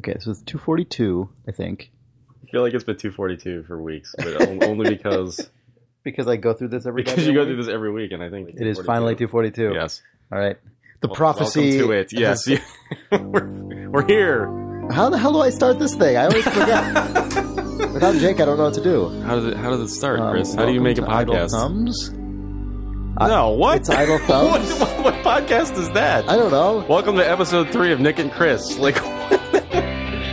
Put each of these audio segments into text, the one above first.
Okay, so it's 242, I think, I feel like it's been 242 for weeks, but only because because I go through this every because you go through this every week, and I think It is finally 242. Yes, All right. The Wel- prophecy. Welcome to it. Yes, you- we're, we're here. How the hell do I start this thing? I always forget. Without Jake, I don't know what to do. How does it How does it start, Um, Chris? How do you make a to Idle podcast? Thumbs? No, what? It's Idle what, Thumbs. what, what podcast is that? I don't know. Welcome to episode three of Nick and Chris. Like,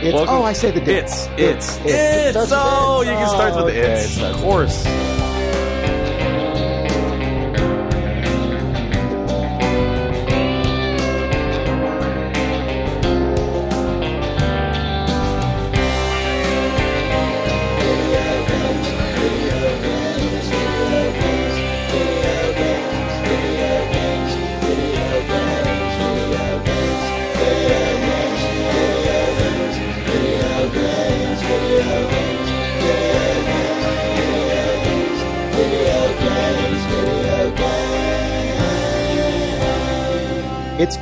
It's, Welcome- oh, I say the date. it's it's It it's. starts with Oh, you can start with the it it's, of course.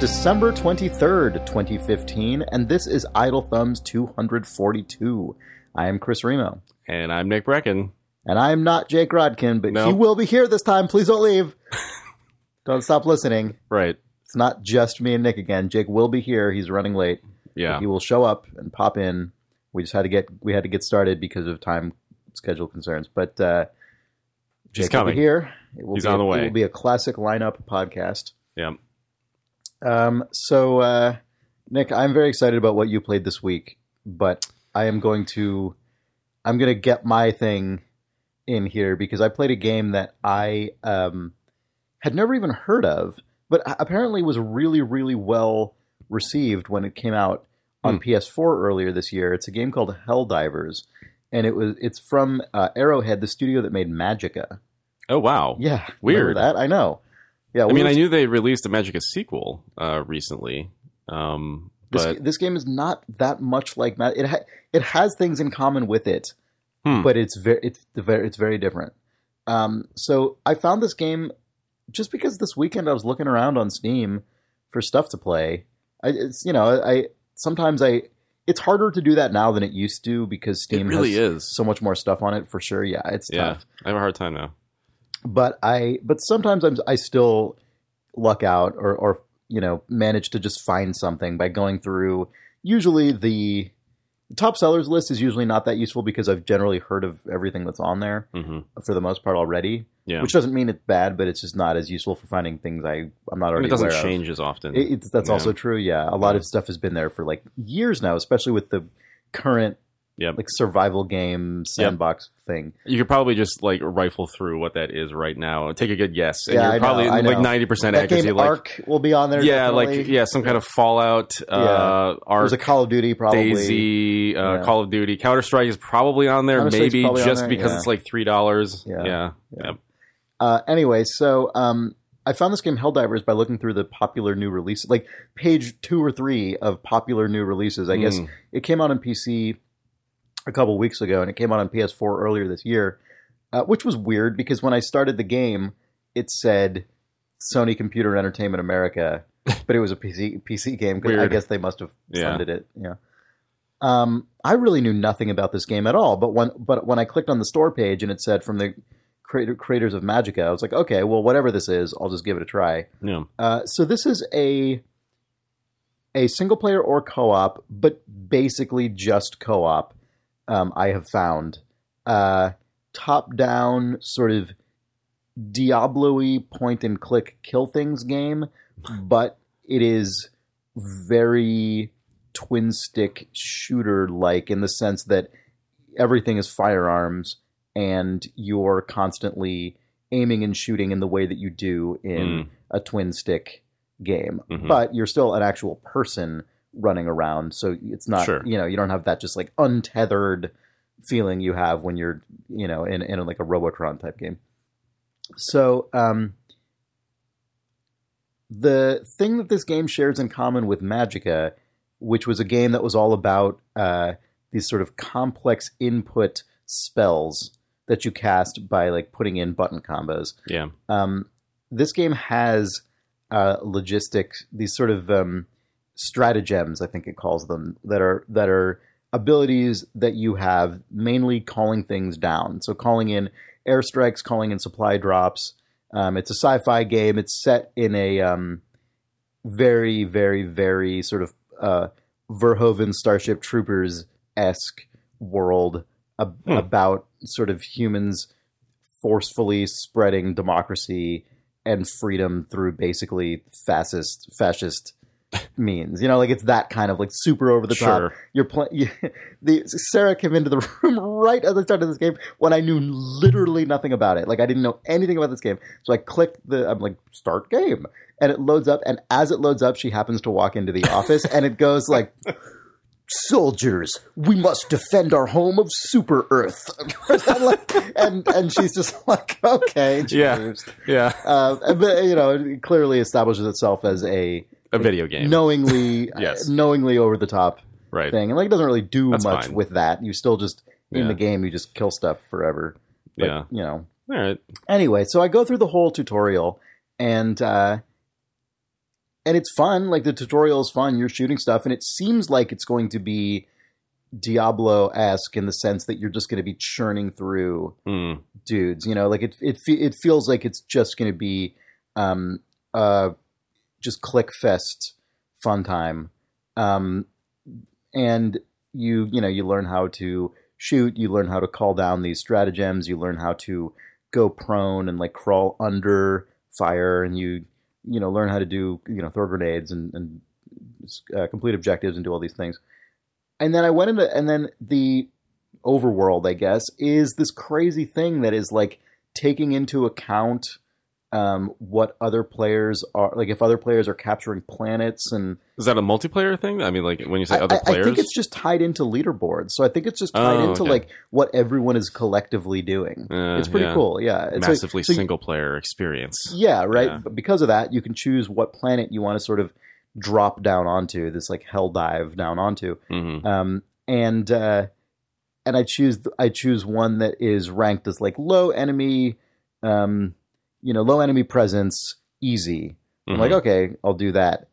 December 23rd, 2015, and this is Idle Thumbs 242. I am Chris Remo. And I'm Nick Breckon. And I'm not Jake Rodkin, but No. he will be here this time. Please don't leave. don't stop listening. Right. It's not just me and Nick again. Jake will be here. He's running late. Yeah. He will show up and pop in. We just had to get we had to get started because of time schedule concerns. But uh, He's Jake be coming. here. It will He's be on the way. It will be a classic lineup podcast. Yeah. Um, so, uh, Nick, I'm very excited about what you played this week, but I am going to, I'm going to get my thing in here because I played a game that I um, had never even heard of, but apparently was really, really well received when it came out on PS4 earlier this year. It's a game called Helldivers, and it was it's from uh, Arrowhead, the studio that made Magicka. Oh wow. Yeah, Weird. that I know. Yeah, I mean, were I knew they released a Magicka sequel uh, recently, um, This, but this game is not that much like Mad. It ha- it has things in common with it, Hmm. but it's very it's very it's very different. Um, so I found this game just because this weekend I was looking around on Steam for stuff to play. I, it's you know I sometimes I it's harder to do that now than it used to because it Steam really has is. so much more stuff on it for sure. Yeah, it's yeah, tough I have a hard time now. But I but sometimes I'm, I still luck out or or you know manage to just find something by going through. Usually the top sellers list is usually not that useful because I've generally heard of everything that's on there hmm for the most part already. Yeah, Which doesn't mean it's bad, but it's just not as useful for finding things I I'm not I mean, already it doesn't aware of. change as often. It, it's, that's Yeah. also true. Yeah, a lot Yeah. of stuff has been there for like years now, especially with the current Yep. like survival game sandbox thing. you could probably just like rifle through what that is right now. Take a good guess, and Yeah, you're I know, probably I know. like ninety percent accuracy. game Like, ARK will be on there. yeah, definitely. like yeah, some kind of Fallout, uh, There's ARK, a Call of Duty probably. DayZ, uh, Yeah. Call of Duty, Counter Strike is probably on there, maybe just there, because yeah. it's like three dollars. Yeah. Yeah, Yeah. Yep. Uh, anyway, so um, I found this game Helldivers by looking through the popular new releases, like page two or three of popular new releases. I guess Mm. it came out on PC a couple weeks ago, and it came out on PS4 earlier this year, uh, which was weird because when I started the game, it said Sony Computer Entertainment America, but it was a PC PC game. 'cause I guess they must have Yeah. funded it. Yeah. Um, I really knew nothing about this game at all, but when but when I clicked on the store page and it said from the creator, creators of Magicka, I was like, okay, well, whatever this is, I'll just give it a try. Yeah. Uh, so this is a a single player or co-op, but basically just co-op. Um, I have found uh, top-down sort of Diablo-y point and click kill things game, but it is very twin stick shooter like in the sense that everything is firearms and you're constantly aiming and shooting in the way that you do in Mm. a twin stick game. Mhm. But you're still an actual person running around, so it's not Sure. you know you don't have that just like untethered feeling you have when you're you know in in like a Robotron type game. So um, the thing that this game shares in common with Magicka, which was a game that was all about uh, these sort of complex input spells that you cast by like putting in button combos. Yeah. Um, this game has uh, logistics, these sort of um, stratagems, I think it calls them, that are that are abilities that you have, mainly calling things down. So calling in airstrikes, calling in supply drops. Um, it's a sci-fi game. It's set in a um, very, very, very sort of uh, Verhoeven Starship Troopers esque world ab- Hmm. about sort of humans forcefully spreading democracy and freedom through basically fascist fascist means. You know, like it's that kind of like super over the top. Sure. You're playing. The Sarah came into the room right at the start of this game when I knew literally nothing about it. Like I didn't know anything about this game. So I clicked the. I'm like start game, and it loads up. And as it loads up, she happens to walk into the office, and it goes like. Soldiers, we must defend our home of Super Earth, and, like, and and she's just like, okay, she Yeah. leaves. Yeah. Uh, but you know, it clearly establishes itself as a A video game. knowingly, Yes. knowingly over the top right. thing, and like it doesn't really do That's much fine. with that. You still just in Yeah. the game, you just kill stuff forever. But, Yeah. you know. All right. Anyway, so I go through the whole tutorial, and uh, and it's fun. Like the tutorial is fun. You're shooting stuff, and it seems like it's going to be Diablo esque in the sense that you're just going to be churning through Hmm. dudes. You know, like it it fe- it feels like it's just going to be um uh just click fest fun time. Um and you you know, you learn how to shoot, you learn how to call down these stratagems, you learn how to go prone and like crawl under fire and you you know, learn how to do, you know, throw grenades and and uh, complete objectives and do all these things. And then I went into and then the overworld, I guess, is this crazy thing that is like taking into account um, what other players are like if other players are capturing planets and Is that a multiplayer thing? I mean, like when you say I, other players I think it's just tied into leaderboards. So I think it's just tied Oh, into okay. like what everyone is collectively doing. Uh, it's pretty yeah. cool. Yeah. It's like- massively so you- single player experience. yeah, right. Yeah. But because of that, you can choose what planet you want to sort of drop down onto this like hell dive down onto. hmm um, and uh, and I choose I choose one that is ranked as like low enemy, um, you know, low enemy presence, easy. I'm Mm-hmm. like, okay, I'll do that.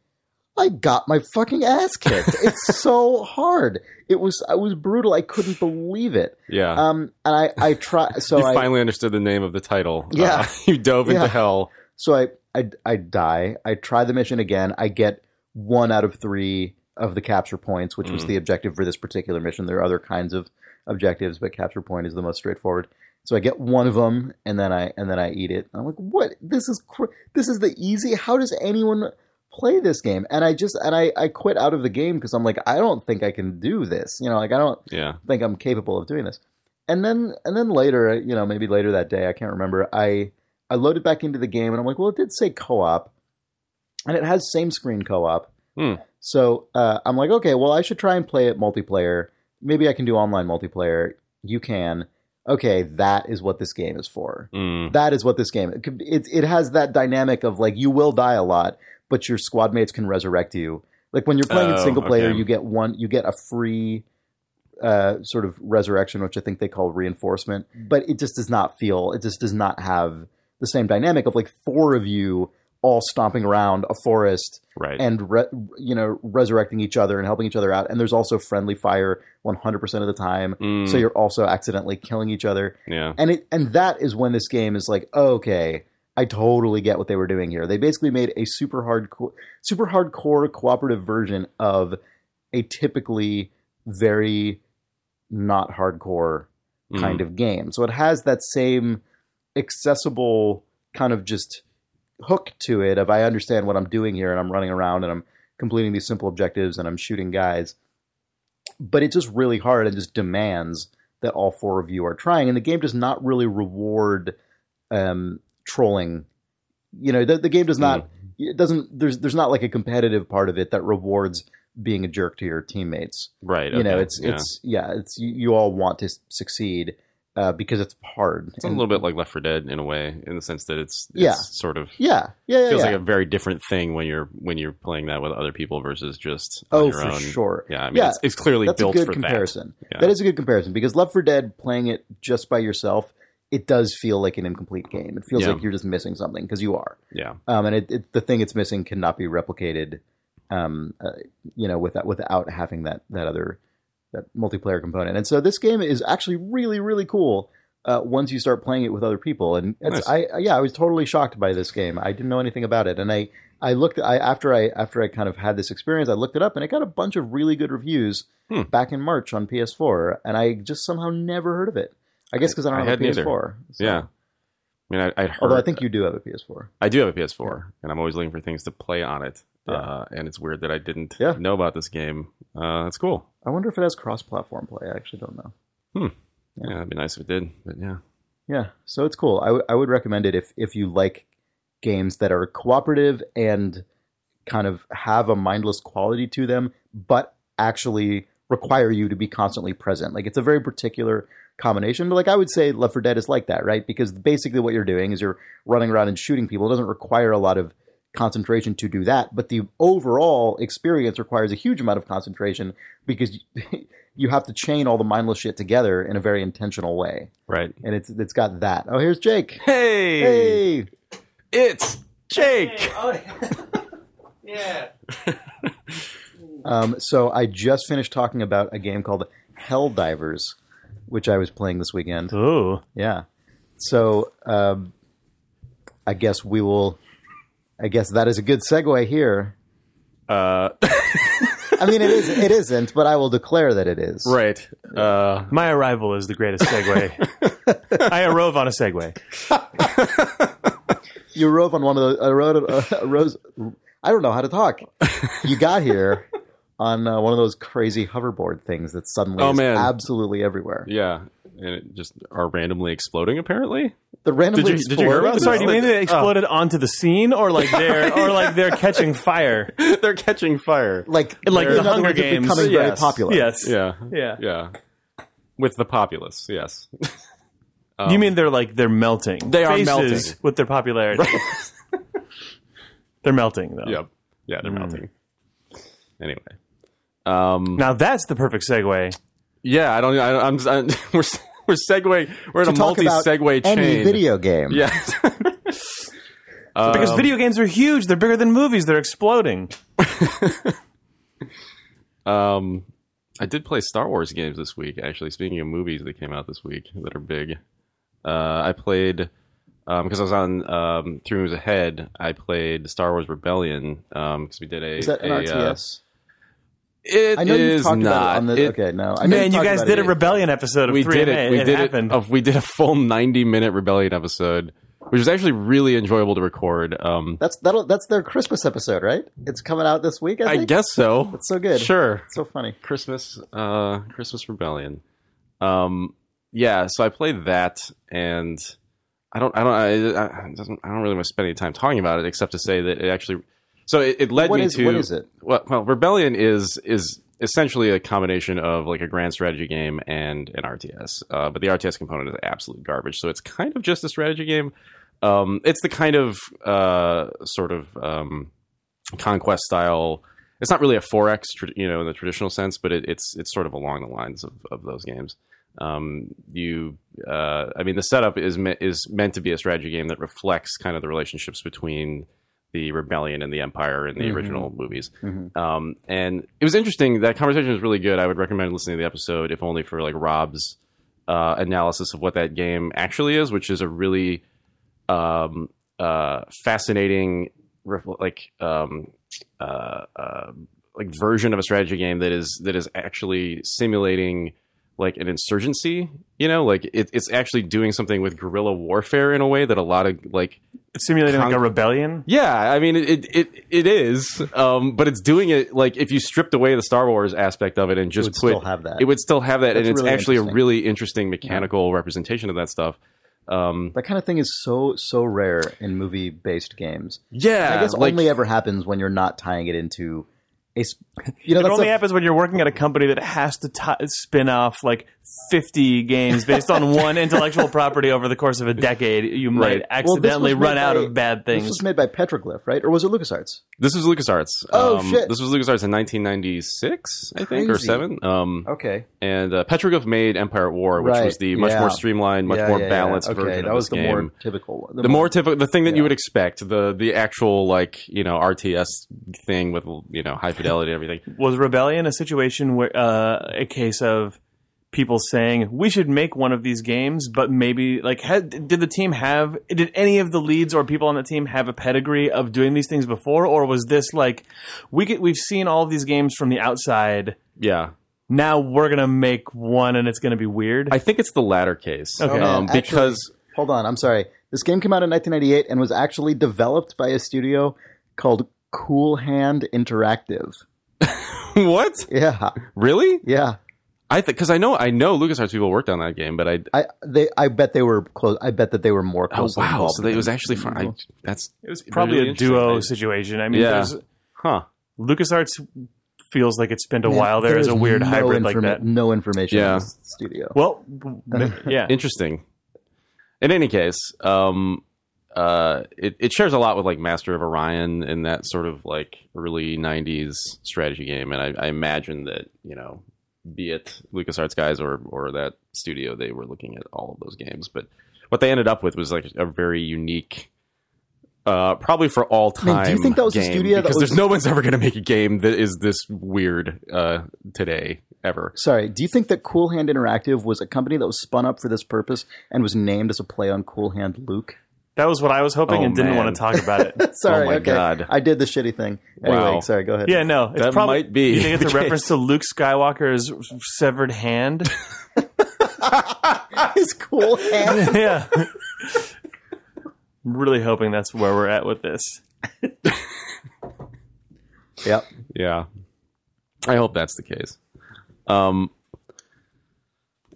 I got my fucking ass kicked. it's so hard. It was I was brutal. I couldn't believe it. yeah. Um, and I I try so you I finally understood the name of the title. Yeah. Uh, you dove into hell. so I, I I die. I try the mission again. I get one out of three of the capture points, which was Mhm. the objective for this particular mission. There are other kinds of objectives, but capture point is the most straightforward. So I get one of them, and then I and then I eat it. I'm like, what? This is cr- this is the easy. How does anyone play this game? And I just and I I quit out of the game because I'm like, I don't think I can do this. You know, like I don't Yeah. think I'm capable of doing this. And then and then later, you know, maybe later that day, I can't remember. I I loaded back into the game and I'm like, well, it did say co-op, and it has same screen co-op. Hmm. So uh, I'm like, okay, well, I should try and play it multiplayer. Maybe I can do online multiplayer. You can. Okay, that is what this game is for. Mm. That is what this game. It, it it has that dynamic of like you will die a lot, but your squad mates can resurrect you. Like when you're playing in Oh, single player, okay. you get one, you get a free uh, sort of resurrection, which I think they call reinforcement. But it just does not feel. It just does not have the same dynamic of like four of you all stomping around a forest Right. and re- you know resurrecting each other and helping each other out. And there's also friendly fire 100% of the time. Mm. So you're also accidentally killing each other yeah. and it and that is when this game is like okay i totally get what they were doing here they basically made a super hardcore super hardcore cooperative version of a typically very not hardcore Mm. kind of game so it has that same accessible kind of just hook to it of i understand what i'm doing here and i'm running around and i'm completing these simple objectives and i'm shooting guys but it's just really hard and just demands that all four of you are trying and the game does not really reward um, trolling you know the, the game does not it doesn't there's there's not like a competitive part of it that rewards being a jerk to your teammates Right. you know it's yeah. it's yeah it's you, you all want to succeed uh, because it's hard It's a little bit like Left 4 Dead in a way, in the sense that it's, it's Yeah. sort of yeah yeah yeah, feels yeah. like a very different thing when you're when you're playing that with other people versus just oh your for own. sure Yeah, I mean, Yeah, it's, it's clearly that's a built good for comparison Yeah. that is a good comparison because Left 4 Dead playing it just by yourself it does feel like an incomplete game it feels like you're just missing something because you are. Yeah, um, and it, it, the thing it's missing cannot be replicated um, uh, you know, without without having that that other that multiplayer component. And so this game is actually really really cool. Uh, once you start playing it with other people, and it's, Nice. I yeah, I was totally shocked by this game. I didn't know anything about it, and I I looked I after I after I kind of had this experience, I looked it up, and it got a bunch of really good reviews Hmm. back in March on PS4, and I just somehow never heard of it. I guess because I don't I have a. PS4. so- Yeah. I mean, I, I'd heard. Although I think you do have a PS4. I do have a PS4, and I'm always looking for things to play on it. Yeah. Uh, and it's weird that I didn't Yeah. know about this game. Uh, that's cool. I wonder if it has cross-platform play. I actually don't know. Yeah. Yeah. it'd be nice if it did. But yeah, Yeah, so it's cool. I, w- I would recommend it if if you like games that are cooperative and kind of have a mindless quality to them, but actually require you to be constantly present. Like it's a very particular combination. But like I would say, Left 4 Dead is like that, right? Because basically what you're doing is you're running around and shooting people. It doesn't require a lot of concentration to do that, but the overall experience requires a huge amount of concentration because you have to chain all the mindless shit together in a very intentional way right. and it's it's got that. Oh, here's Jake. Hey, Hey, it's Jake. yeah. um, so I just finished talking about a game called Helldivers, which I was playing this weekend. Ooh. Yeah. So um, I guess we will. I guess that is a good segue here. Uh, I mean, it is. It isn't, but I will declare that it is. right. Uh, My arrival is the greatest segue. I arose on a segue. You rode on one of the. I rode. Uh, rose. I don't know how to talk. You got here on uh, one of those crazy hoverboard things that suddenly Oh, is man. absolutely everywhere. yeah, and it just are randomly exploding. Apparently, The randomly Did you- did you hear exploding- about Sorry, do you mean they exploded onto the scene, or like they're, or like they're catching fire? they're catching fire. like Like the Hunger words, it's Games. becoming very popular. Yes. Yeah, Yeah. yeah. With the populace, yes. you mean they're like they're melting? They are Faces melting. with their popularity. they're melting though. Yep. Yeah, they're melting. Anyway, um, Now that's the perfect segue. yeah, I don't. I, I'm. I'm we're we're segue. We're in a multi-segue chain. any video game. Yeah. Because video games are huge. They're bigger than movies. They're exploding. Um, I did play Star Wars games this week. Actually, speaking of movies that came out this week that are big, uh, I played because I was on um, Three Moves Ahead. I played Star Wars Rebellion because we did a. Is that an a, RTS? Uh, it I know you've talked not. about it on the. It- okay, no. I know Man, you talked guys about did a rebellion episode of we 3MA. did it. We it did happened. it. we did a full ninety minute Rebellion episode, which was actually really enjoyable to record. Um, That's that'll, that's their Christmas episode, right? It's coming out this week. I, I guess so. it's so good. Sure. It's so funny. Christmas uh Christmas Rebellion. Um yeah, so I played that and I don't I don't I, I, it doesn't, I don't really want to spend any time talking about it except to say that it actually so it, it led What me is to what is it? Well, well, Rebellion is is essentially a combination of like a grand strategy game and an RTS. Uh, but the RTS component is absolute garbage. So it's kind of just a strategy game. Um, it's the kind of uh, sort of um, conquest style. It's not really a 4X, you know, in the traditional sense, but it, it's it's sort of along the lines of, of those games. Um, you, uh, I mean, the setup is me- is meant to be a strategy game that reflects kind of the relationships between the rebellion and the empire in the Mhm. original movies. Mhm. Um, and it was interesting. That conversation was really good. I would recommend listening to the episode, if only for like Rob's uh, analysis of what that game actually is, which is a really um, uh, fascinating, like um, uh, uh, like version of a strategy game that is that is actually simulating like an insurgency. You know, like it, it's actually doing something with guerrilla warfare in a way that a lot of like It's simulating like a rebellion. yeah, I mean it it it, it is, um, but it's doing it like if you stripped away the Star Wars aspect of it and just would put still have that. it would still have that, That's and it's really actually a really interesting mechanical representation of that stuff. Um, That kind of thing is so so rare in movie based games. yeah, I guess like, only ever happens when you're not tying it into a. You know, It only a- happens when you're working at a company that has to t- spin off like 50 games based on one intellectual property over the course of a decade, you might Right. Accidentally was made run out by- of bad things. This was made by Petroglyph, right? Or was it LucasArts? This was LucasArts. Oh, um, shit. This was LucasArts in 1996, I think, or seven. Um, Okay. and uh, Petroglyph made Empire at War, which Right, was the much yeah. more streamlined, much Yeah, more yeah, yeah. balanced Okay, version that of was the game. more typical. One. The more typical, the thing that Yeah. you would expect, the the actual like you know RTS thing with you know high fidelity and everything. Was Rebellion a situation where uh, a case of people saying we should make one of these games, but maybe like had, did the team have did any of the leads or people on the team have a pedigree of doing these things before, or was this like we get, we've seen all of these games from the outside? Yeah, Now we're gonna make one, and it's gonna be weird. I think it's the latter case. Okay. Oh, man, um, actually- because Hold on, I'm sorry. This game came out in 1998 and was actually developed by a studio called Cool Hand Interactive. what Yeah, really? yeah. I think because I know I know LucasArts people worked on that game, but I I they I bet they were close. I bet that they were more close. oh closely wow, so it was actually fun. I, that's it was probably really a duo situation. I mean, Yeah. there's huh. LucasArts feels like it spent a Man, while there there as a weird no hybrid like that. No information. Yeah. on this studio. Well, yeah. Interesting. In any case, um, uh, it, it shares a lot with like Master of Orion and that sort of like early '90s strategy game, and I, I imagine that you know, be it LucasArts guys or or that studio, they were looking at all of those games. But what they ended up with was like a very unique. Uh, probably for all time. Man, do you think that was a game, studio that Because was- there's no one's ever going to make a game that is this weird uh, today ever. Sorry, do you think that Cool Hand Interactive was a company that was spun up for this purpose and was named as a play on Cool Hand Luke? That was what I was hoping Oh, and didn't man. want to talk about it. Sorry, Oh my okay. God. I did the shitty thing. Anyway, Wow. sorry, go ahead. yeah, no, it's That probably, might be You think it's the a reference to Luke Skywalker's severed hand? His Cool Hand. yeah. I'm really hoping that's where we're at with this. yep. Yeah. I hope that's the case. Um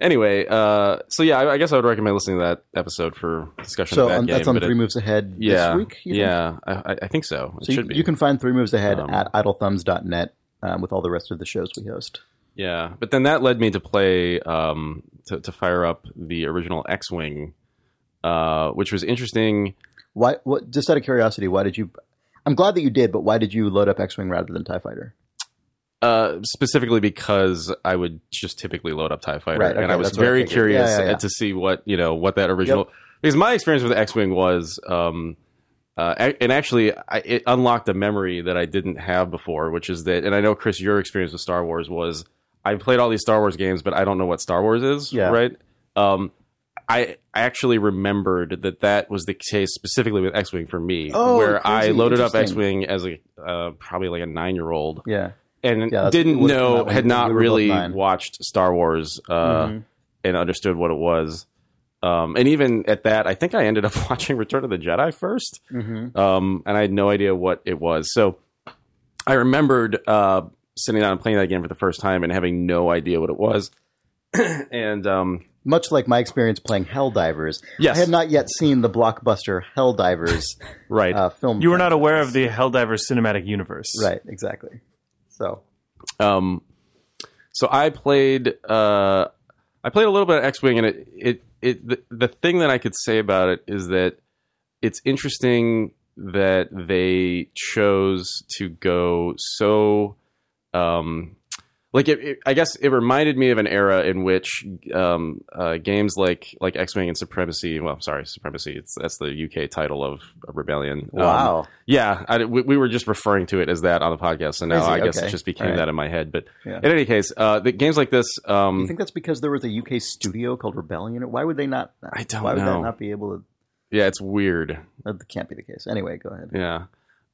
anyway, uh so yeah, I, I guess I would recommend listening to that episode for discussion So of that um, game. that's on Three it- Moves Ahead yeah, this week? yeah, I, I- think so. It So you, should be. you can find Three Moves Ahead Um, at idlethumbs.net um, with all the rest of the shows we host. yeah, but then that led me to play um to, to fire up the original X-wing, uh, which was interesting. Why? What? Just out of curiosity, why did you? I'm glad that you did, but why did you load up X-wing rather than Tie Fighter? Uh, specifically because I would just typically load up Tie Fighter, Right, okay, and I was what I very curious Yeah, yeah, yeah. to see what you know what that original. Because my experience with X Wing was, um, uh, and actually, I, it unlocked a memory that I didn't have before, which is that, and I know Chris, your experience with Star Wars was I played all these Star Wars games, but I don't know what Star Wars is, Yeah. right? Um, I I actually remembered that that was the case specifically with X Wing for me, Oh, where I loaded up X Wing as a uh, probably like a nine year old Yeah. And Yeah, didn't would've know had not really watched Star Wars uh, Mhm. and understood what it was. Um, and even at that, I think I ended up watching Return of the Jedi 1st Mm-hmm. um, and I had no idea what it was. So I remembered uh, sitting down and playing that game for the first time and having no idea what it was. and um, Much like my experience playing Helldivers, Yes. I had not yet seen the blockbuster Helldivers right, uh, film. You were not aware of the Helldivers cinematic universe. right? Exactly. So Um, so I played uh, I played a little bit of X Wing, and it it it the, the thing that I could say about it is that it's interesting that they chose to go so um like it, it- I guess it reminded me of an era in which um, uh, games like like X Wing and Supremacy. Well, sorry, Supremacy. It's that's the UK title of, Rebellion. Um, wow. yeah, I, we, we were just referring to it as that on the podcast, so now Crazy, I guess okay. it just became right. that in my head. But Yeah. in any case, uh, the games like this, um, you think that's because there was a UK studio called Rebellion? Why would they not? I don't Why would that not be able to? yeah, it's weird. That can't be the case. Anyway, go ahead. Yeah,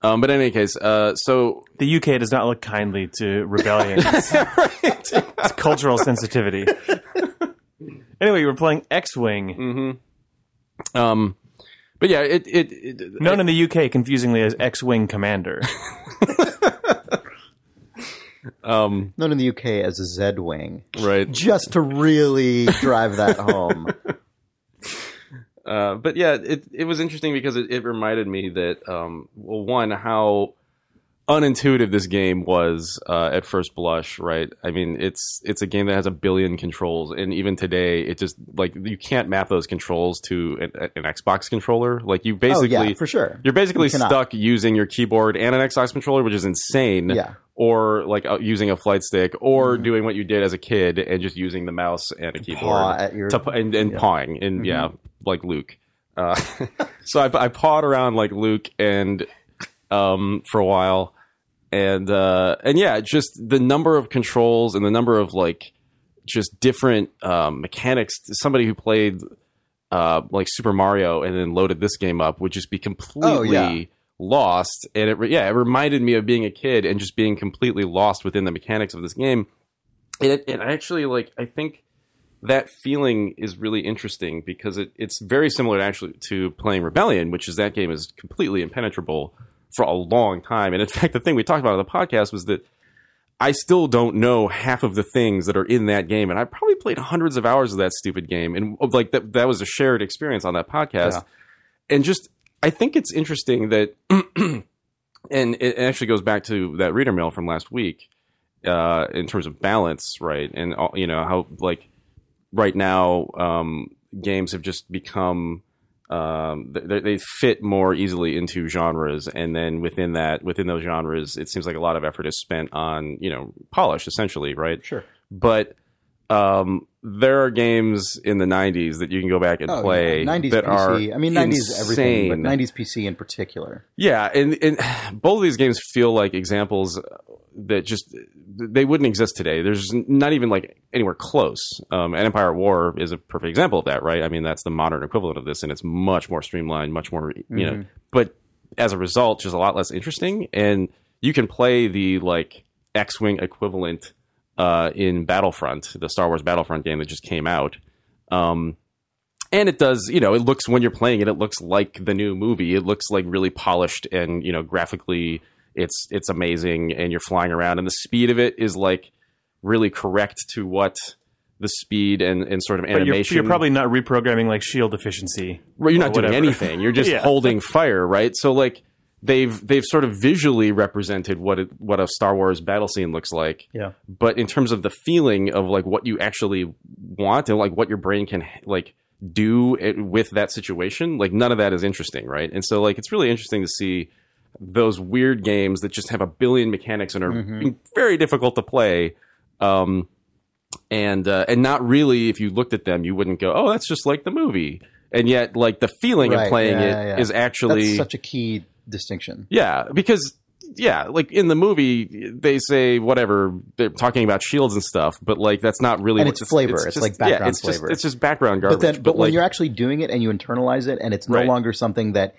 um, but in any case, uh, so The UK does not look kindly to rebellion. it's cultural sensitivity. anyway, you were playing X-wing, hmm um, but yeah, it it, it known in the UK confusingly as X-wing Commander. um, Known in the UK as a Z Wing, right. just to really drive that home. Uh, but yeah, it it was interesting because it, it reminded me that um, well, one how unintuitive this game was uh, at first blush, right? I mean, it's it's a game that has a billion controls, and even today, it just like you can't map those controls to an, an Xbox controller. Like you basically, oh yeah, for sure. you're basically You stuck using your keyboard and an Xbox controller, which is insane. Yeah. Or like uh, using a flight stick, or Mhm. doing what you did as a kid and just using the mouse and a keyboard your to, and, and yeah. pawing and Mhm. yeah like luke. Uh, so I, I pawed around like luke and um for a while. And uh and yeah just the number of controls and the number of like just different um mechanics. Somebody who played uh like super mario and then loaded this game up would just be completely Oh, yeah. lost. And it yeah it reminded me of being a kid and just being completely lost within the mechanics of this game. And, it, and actually like i think that feeling is really interesting because it, it's very similar to actually to playing Rebellion, which is that game is completely impenetrable for a long time. And in fact, the thing we talked about on the podcast was that I still don't know half of the things that are in that game, and I probably played hundreds of hours of that stupid game, and like that that was a shared experience on that podcast. Yeah. And just, I think it's interesting that, and it actually goes back to that reader mail from last week uh, in terms of balance, right? And all- you know how like right now um, games have just become um, they, they fit more easily into genres, and then within that, within those genres, it seems like a lot of effort is spent on you know polish, essentially, right? Sure. But um, there are games in the '90s that you can go back and Oh, play yeah. 90s that PC. are I mean, 90s everything, but 90s PC in particular. Yeah, and, and both of these games feel like examples that just they wouldn't exist today. There's not even like anywhere close. Um, and Empire at War is a perfect example of that, right? I mean, that's the modern equivalent of this, and it's much more streamlined, much more you know. But as a result, just a lot less interesting. And you can play the like X-wing equivalent uh, in Battlefront, the Star Wars Battlefront game that just came out. Um, and it does you know it looks when you're playing it it looks like the new movie it looks like really polished and you know graphically it's it's amazing and you're flying around and the speed of it is like really correct to what the speed and, and sort of But you're, animation you're probably not reprogramming like shield efficiency. well, you're not doing anything. You're just Yeah. holding fire, right? So like they've they've sort of visually represented what it, what a Star Wars battle scene looks like. Yeah. But in terms of the feeling of like what you actually want and like what your brain can like do it, with that situation, like none of that is interesting, right? And so like it's really interesting to see those weird games that just have a billion mechanics and are Mhm. very difficult to play. Um, and uh, and not really, if you looked at them, you wouldn't go, "Oh, that's just like the movie." And yet, like the feeling Right, of playing yeah, it is yeah. actually That's such a key distinction. yeah, because yeah, like in the movie, they say whatever they're talking about shields and stuff, but like that's not really And what it's flavor. It's like yeah, background it's just- flavor. it's just background garbage. But then, but, when like, you're actually doing it and you internalize it, and it's no Right. longer something that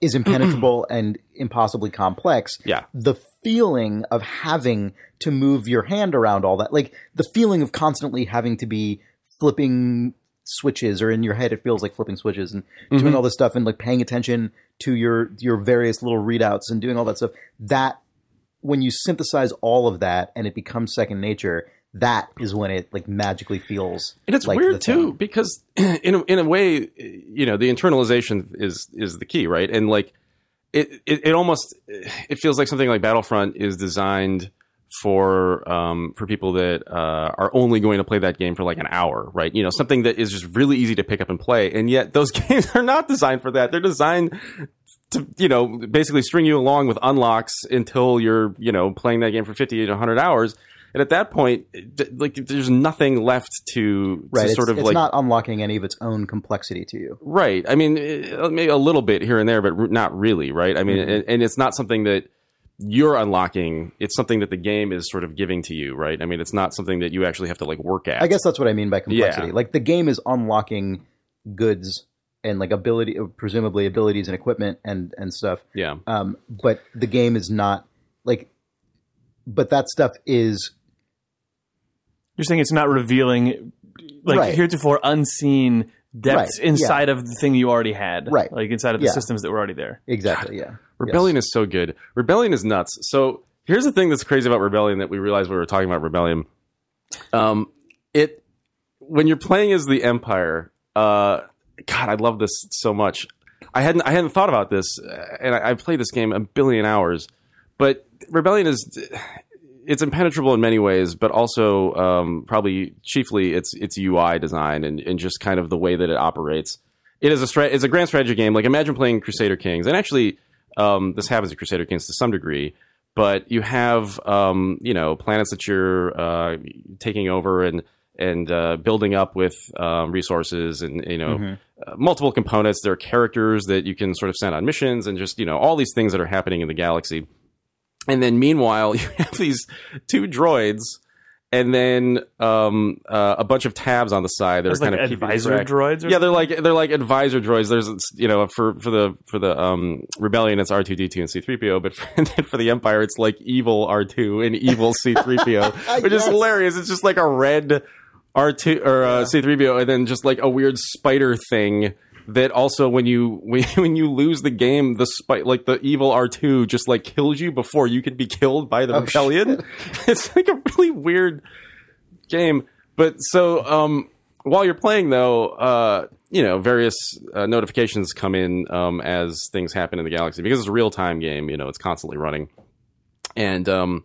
is impenetrable and impossibly complex. Yeah. The feeling of having to move your hand around all that, like the feeling of constantly having to be flipping switches, or in your head it feels like flipping switches and doing Mhm. all this stuff and like paying attention to your your various little readouts and doing all that stuff. That when you synthesize all of that and it becomes second nature, that is when it like magically feels. And it's like the weird too because in a, in a way, you know, the internalization is is the key, right? And like it, it it almost it feels like something like Battlefront is designed for um for people that uh are only going to play that game for like an hour, right? You know, something that is just really easy to pick up and play. And yet those games are not designed for that. They're designed to you know basically string you along with unlocks until you're you know playing that game for 50 to 100 hours and at that point like there's nothing left to, Right. to It's, sort of it's like not unlocking any of its own complexity to you. right i mean eh, maybe a little bit here and there but not really right i mean Mhm. and, and it's not something that you're unlocking it's something that the game is sort of giving to you right i mean it's not something that you actually have to like work at I guess that's what I mean by complexity. Yeah. Like the game is unlocking goods and like ability, presumably abilities and equipment and and stuff. yeah Um, but the game is not like, but that stuff is You're saying it's not revealing like Right. heretofore unseen depths Right, inside of the thing you already had. Right. Like inside of the Yeah. systems that were already there. exactly yeah. Rebellion is so good. Rebellion is nuts. So here's the thing that's crazy about Rebellion that we realized we were talking about Rebellion. Um, it when you're playing as the Empire, uh, God, I love this so much. I hadn't I hadn't thought about this, uh, and I, I've played this game a billion hours. But Rebellion is it's impenetrable in many ways, but also um, probably chiefly its its UI design and, and just kind of the way that it operates. It is a stra- it's a grand strategy game. Like imagine playing Crusader Kings, and actually um, this happens in Crusader Kings to some degree. But you have um, you know planets that you're uh, taking over and and uh, building up with um, resources and you know uh, multiple components. There are characters that you can sort of send on missions and just you know all these things that are happening in the galaxy. And then meanwhile, you have these two droids, and then um, uh, a bunch of tabs on the side are kind like of advisor droids. Yeah, they're like they're like advisor droids. There's you know for for the for the um, rebellion it's R two D two and C three PO, but for, for the empire it's like evil R two and evil C three PO, which is hilarious. It's just like a red R two or uh, C three PO, and then just like a weird spider thing. That also, when you when, when you lose the game, the spite like the evil R two just like kills you before you can be killed by the Oh, rebellion. It's like a really weird game. But so um, while you're playing, though, uh, you know, various uh, notifications come in um, as things happen in the galaxy because it's a real time game. You know, it's constantly running, and um,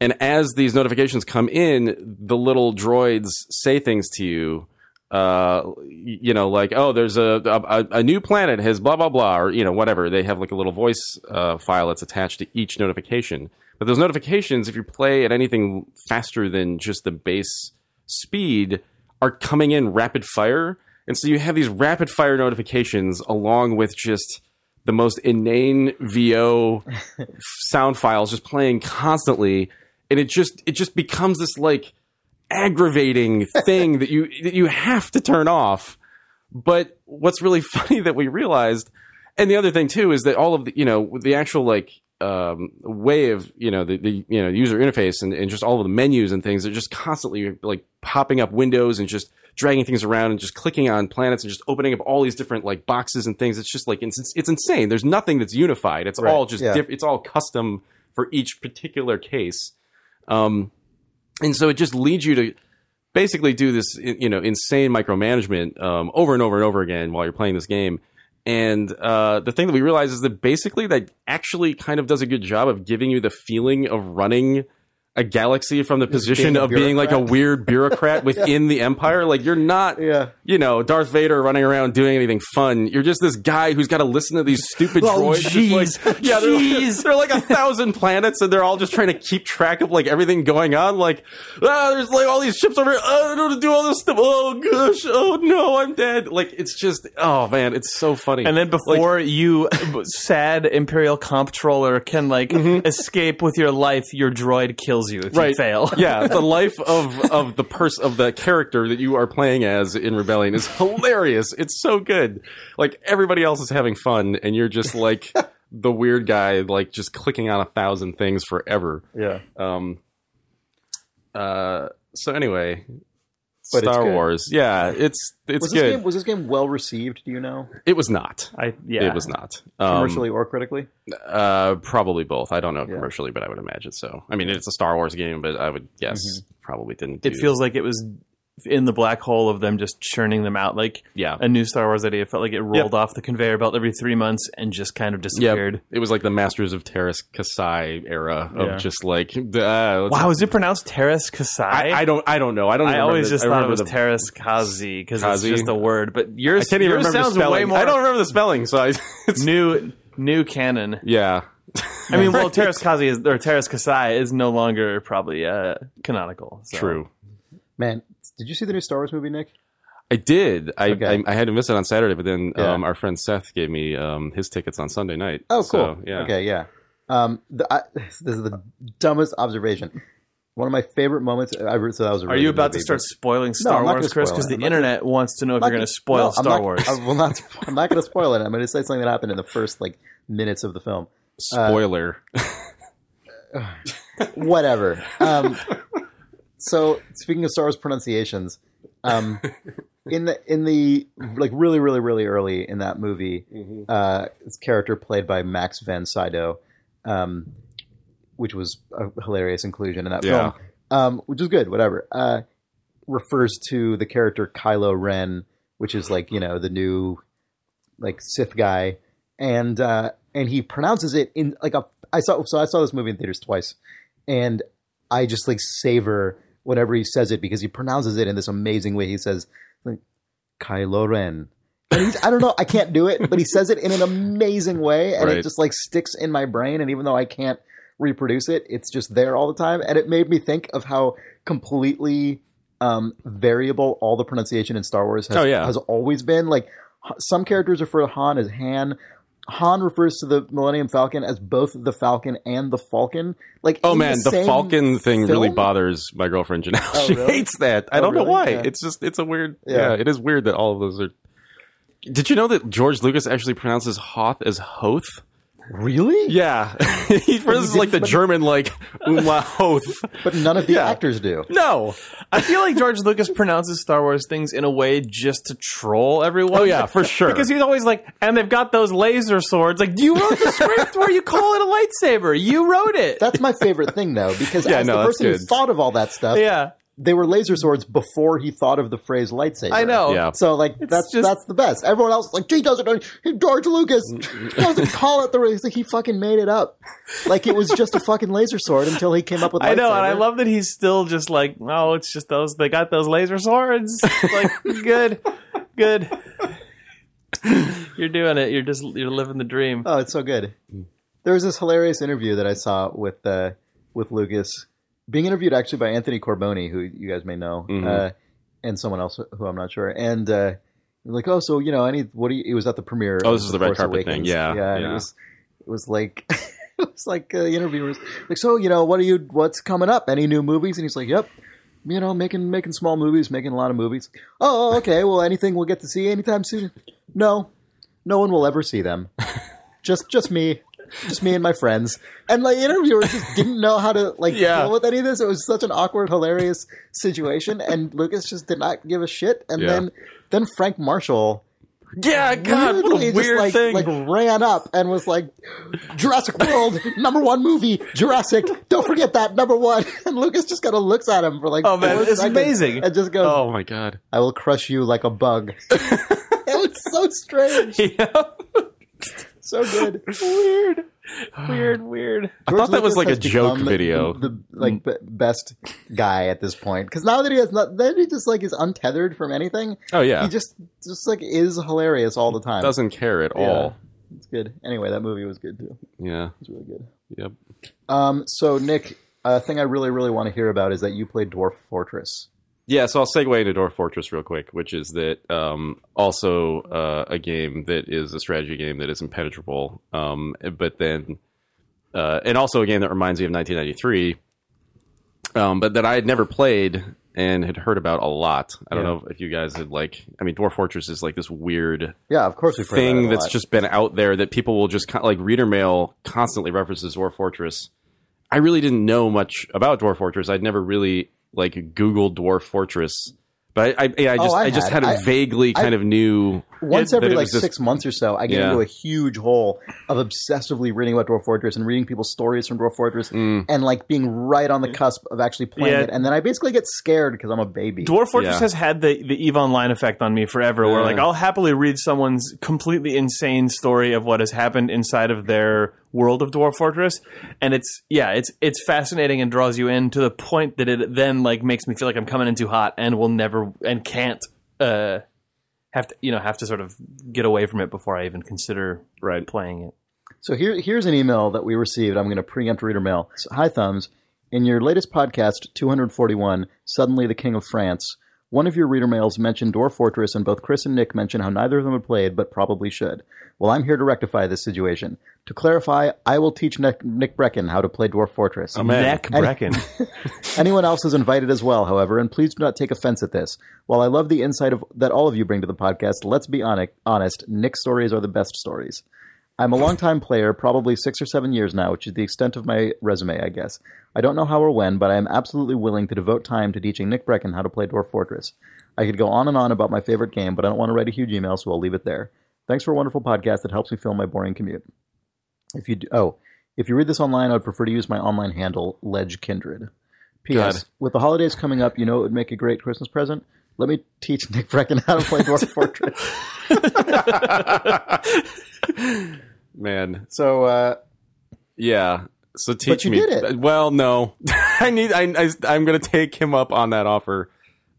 and as these notifications come in, the little droids say things to you. Uh, you know, like oh, there's a, a a new planet has blah blah blah, or you know, whatever. They have like a little voice uh, file that's attached to each notification. But those notifications, if you play at anything faster than just the base speed, are coming in rapid fire, and so you have these rapid fire notifications along with just the most inane VO sound files just playing constantly, and it just it just becomes this like aggravating thing that you that you have to turn off. But what's really funny that we realized, and the other thing too, is that all of the you know the actual like um, way of you know the, the you know user interface and, and just all of the menus and things are just constantly like popping up windows and just dragging things around and just clicking on planets and just opening up all these different like boxes and things. It's just like it's it's insane. There's nothing that's unified. It's Right, all just yeah. diff- it's all custom for each particular case. Um, and so it just leads you to basically do this you know insane micromanagement um, over and over and over again while you're playing this game. And uh, the thing that we realize is that basically that actually kind of does a good job of giving you the feeling of running a galaxy from the position being of being like a weird bureaucrat within the empire? Like you're not Yeah. you know Darth Vader running around doing anything fun. You're just this guy who's got to listen to these stupid Oh, droids just jeez. like, yeah they're like, Jeez. they're like a thousand planets and they're all just trying to keep track of like everything going on. Like ah, there's like all these ships over here. Oh, I don't know how to do all this stuff. Oh gosh. Oh no I'm dead. Like it's just oh man it's so funny. And then before you, sad Imperial comptroller, can like escape with your life, your droid kills you if you fail. yeah, the life of of the person of the character that you are playing as in Rebellion is hilarious. It's so good. Like everybody else is having fun, and you're just like the weird guy, like just clicking on a thousand things forever. Yeah. Um. Uh. So anyway, But Star good. Wars. Yeah, it's it's Was this good. game was this game well received? Do you know, it was not. I yeah. It was not. Um, commercially or critically? Uh, probably both. I don't know Yeah. commercially, but I would imagine so. I mean, it's a Star Wars game, but I would guess probably didn't. It feels like it was in the black hole of them just churning them out like yeah. a new Star Wars idea. It felt like it rolled off the conveyor belt every three months and just kind of Yeah, disappeared. it was like the Masters of Terrace Kasai era of Yeah. just like uh, let's- Wow, is it pronounced Terrace Kasai? I, I don't I don't know. I don't. I always remember just I thought it was the- Terrace Kazi because it's Kazi? just a word. But I yours, can't even yours remember the sounds spelling. way more I don't remember the spelling, so I. It's, new new canon. yeah. I mean, well, Right. Terrace Kazi is or Terrace Kasai is no longer probably uh, canonical. so. True. Man, did you see the new Star Wars movie, Nick? I did. I, Okay. I I had to miss it on Saturday, but then Yeah. um, our friend Seth gave me um, his tickets on Sunday night. Oh, So, cool. yeah. Okay, yeah. Um, the, I, this is the dumbest observation. One of my favorite moments. I re- so that was. A Are you good about to start spoiling Star I'm not Wars, gonna Chris? Because the I'm not internet wants to know if you're going to spoil no, Star not- Wars. I will not. I'm not going to spoil it. I'm going to say something that happened in the first like minutes of the film. Spoiler. Whatever. So speaking of Star Wars pronunciations, um, in the in the like really really really early in that movie, uh, this character played by Max von Sydow, um, which was a hilarious inclusion in that Yeah. film, um, which is good. Whatever. Uh, refers to the character Kylo Ren, which is like you know the new like Sith guy, and uh, and he pronounces it in like a I saw so I saw this movie in theaters twice, and I just like savor whenever he says it because he pronounces it in this amazing way. He says like Kylo Ren. And he's, I don't know, I can't do it, but he says it in an amazing way, and Right. it just like sticks in my brain. And even though I can't reproduce it, it's just there all the time, and it made me think of how completely um, variable all the pronunciation in Star Wars has, Oh, yeah. has always been. Like some characters refer to Han as Han. Han refers to the Millennium Falcon as both the Falcon and the Falcon. Like, Oh man, the same Falcon thing really bothers my girlfriend Janelle. Oh, she really? hates that. I Oh, don't know why. Yeah. It's just it's a weird. Yeah. Yeah. it is weird that all of those are. Did you know that George Lucas actually pronounces Hoth as Hoth? Really? Yeah, he pronounces like the German like umlaut Hoth. But none of the Yeah. actors do. No. I feel like George Lucas pronounces Star Wars things in a way just to troll everyone. Oh yeah, for sure. Because he's always like, and they've got those laser swords. Like, you wrote the script where you call it a lightsaber. You wrote it. That's my favorite thing, though, because Yeah, as no, the person who thought of all that stuff, yeah, they were laser swords before he thought of the phrase lightsaber. I know. Yeah. So like that's just- that's the best. Everyone else is like, gee, doesn't know. George Lucas doesn't call it the. He's like he fucking made it up. Like it was just a fucking laser sword until he came up with. I know, and I love that he's still just like, oh, it's just those. They got those laser swords. like, good, good. You're doing it. You're just you're living the dream. Oh, it's so good. There was this hilarious interview that I saw with uh, with Lucas being interviewed actually by Anthony Carboni, who you guys may know, Mhm. uh, and someone else who I'm not sure. And uh, like, oh, so you know, any what do you? It was at the premiere. Oh, this is the red Force carpet thing. Yeah, yeah. Yeah. it was it was like. It was like uh, the interviewer like, "So, you know, what are you? What's coming up? Any new movies?" And he's like, "Yep, you know, making making small movies, making a lot of movies." Oh, okay. Well, anything we'll get to see anytime soon? No, no one will ever see them. just just me, just me and my friends. And my interviewers just didn't know how to like Yeah. deal with any of this. It was such an awkward, hilarious situation, and Lucas just did not give a shit. And Yeah. then then Frank Marshall Yeah, God, what a just, weird like, thing. like ran up and was like, Jurassic World, number one movie, Jurassic. Don't forget that number one. And Lucas just kind of looks at him for like, Oh, man, it's amazing. and just goes, oh my God. "I will crush you like a bug." it was so strange, yeah. so good. Weird, weird, weird. I thought that was like a has joke become video. The, the, like b- best guy at this point because now that he has not, then he just like is untethered from anything. Oh yeah, He just just like is hilarious all the time. doesn't care at Yeah. all. It's good. Anyway, that movie was good too. Yeah. It's really good. Yep. Um, so Nick, a thing I really, really want to hear about is that you played Dwarf Fortress. Yeah, so I'll segue into Dwarf Fortress real quick, which is that um, also uh, a game that is a strategy game that is impenetrable, um, but then uh, and also a game that reminds me of 1993, um, but that I had never played and had heard about a lot. I don't Yeah. know if you guys had like. I mean, Dwarf Fortress is like this weird Yeah, of course we've heard about it thing a that's lot. just been out there that people will just kind like reader mail constantly references Dwarf Fortress. I really didn't know much about Dwarf Fortress. I'd never really like Google Dwarf Fortress, but I, I, I just Oh, I I, just had. had a I- vaguely kind of knew once every like just- six months or so, I get Yeah. into a huge hole of obsessively reading about Dwarf Fortress and reading people's stories from Dwarf Fortress Mm. and like being right on the cusp of actually playing Yeah. it, and then I basically get scared because I'm a baby. Dwarf Fortress Yeah. has had the the Eve Online effect on me forever. Where like I'll happily read someone's completely insane story of what has happened inside of their world of Dwarf Fortress, and it's yeah, it's it's fascinating and draws you in to the point that it then like makes me feel like I'm coming in too hot and will never and can't uh have to you know have to sort of get away from it before I even consider right. playing it. So here, here's an email that we received. I'm going to preempt reader mail. So, Hi, Thumbs. In your latest podcast, 241, Suddenly the King of France, one of your reader mails mentioned Dwarf Fortress, and both Chris and Nick mentioned how neither of them had played, but probably should. Well, I'm here to rectify this situation. To clarify, I will teach Nick, Nick Breckon how to play Dwarf Fortress. Man. Neck Breckon. Anyone else is invited as well, however, and please do not take offense at this. While I love the insight of, that all of you bring to the podcast, let's be hone- honest, Nick's stories are the best stories. I'm a longtime player, probably six or seven years now, which is the extent of my resume, I guess. I don't know how or when, but I am absolutely willing to devote time to teaching Nick Breckon how to play Dwarf Fortress. I could go on and on about my favorite game, but I don't want to write a huge email, so I'll leave it there. Thanks for a wonderful podcast that helps me fill my boring commute. If you do, oh, if you read this online, I would prefer to use my online handle, Ledge Kindred. P.S. God. With the holidays coming up, you know it would make a great Christmas present? Let me teach Nick Breckon how to play Dwarf Fortress. Man, So, uh, Yeah. So teach me. Well, no, I need. I, I I'm going to take him up on that offer,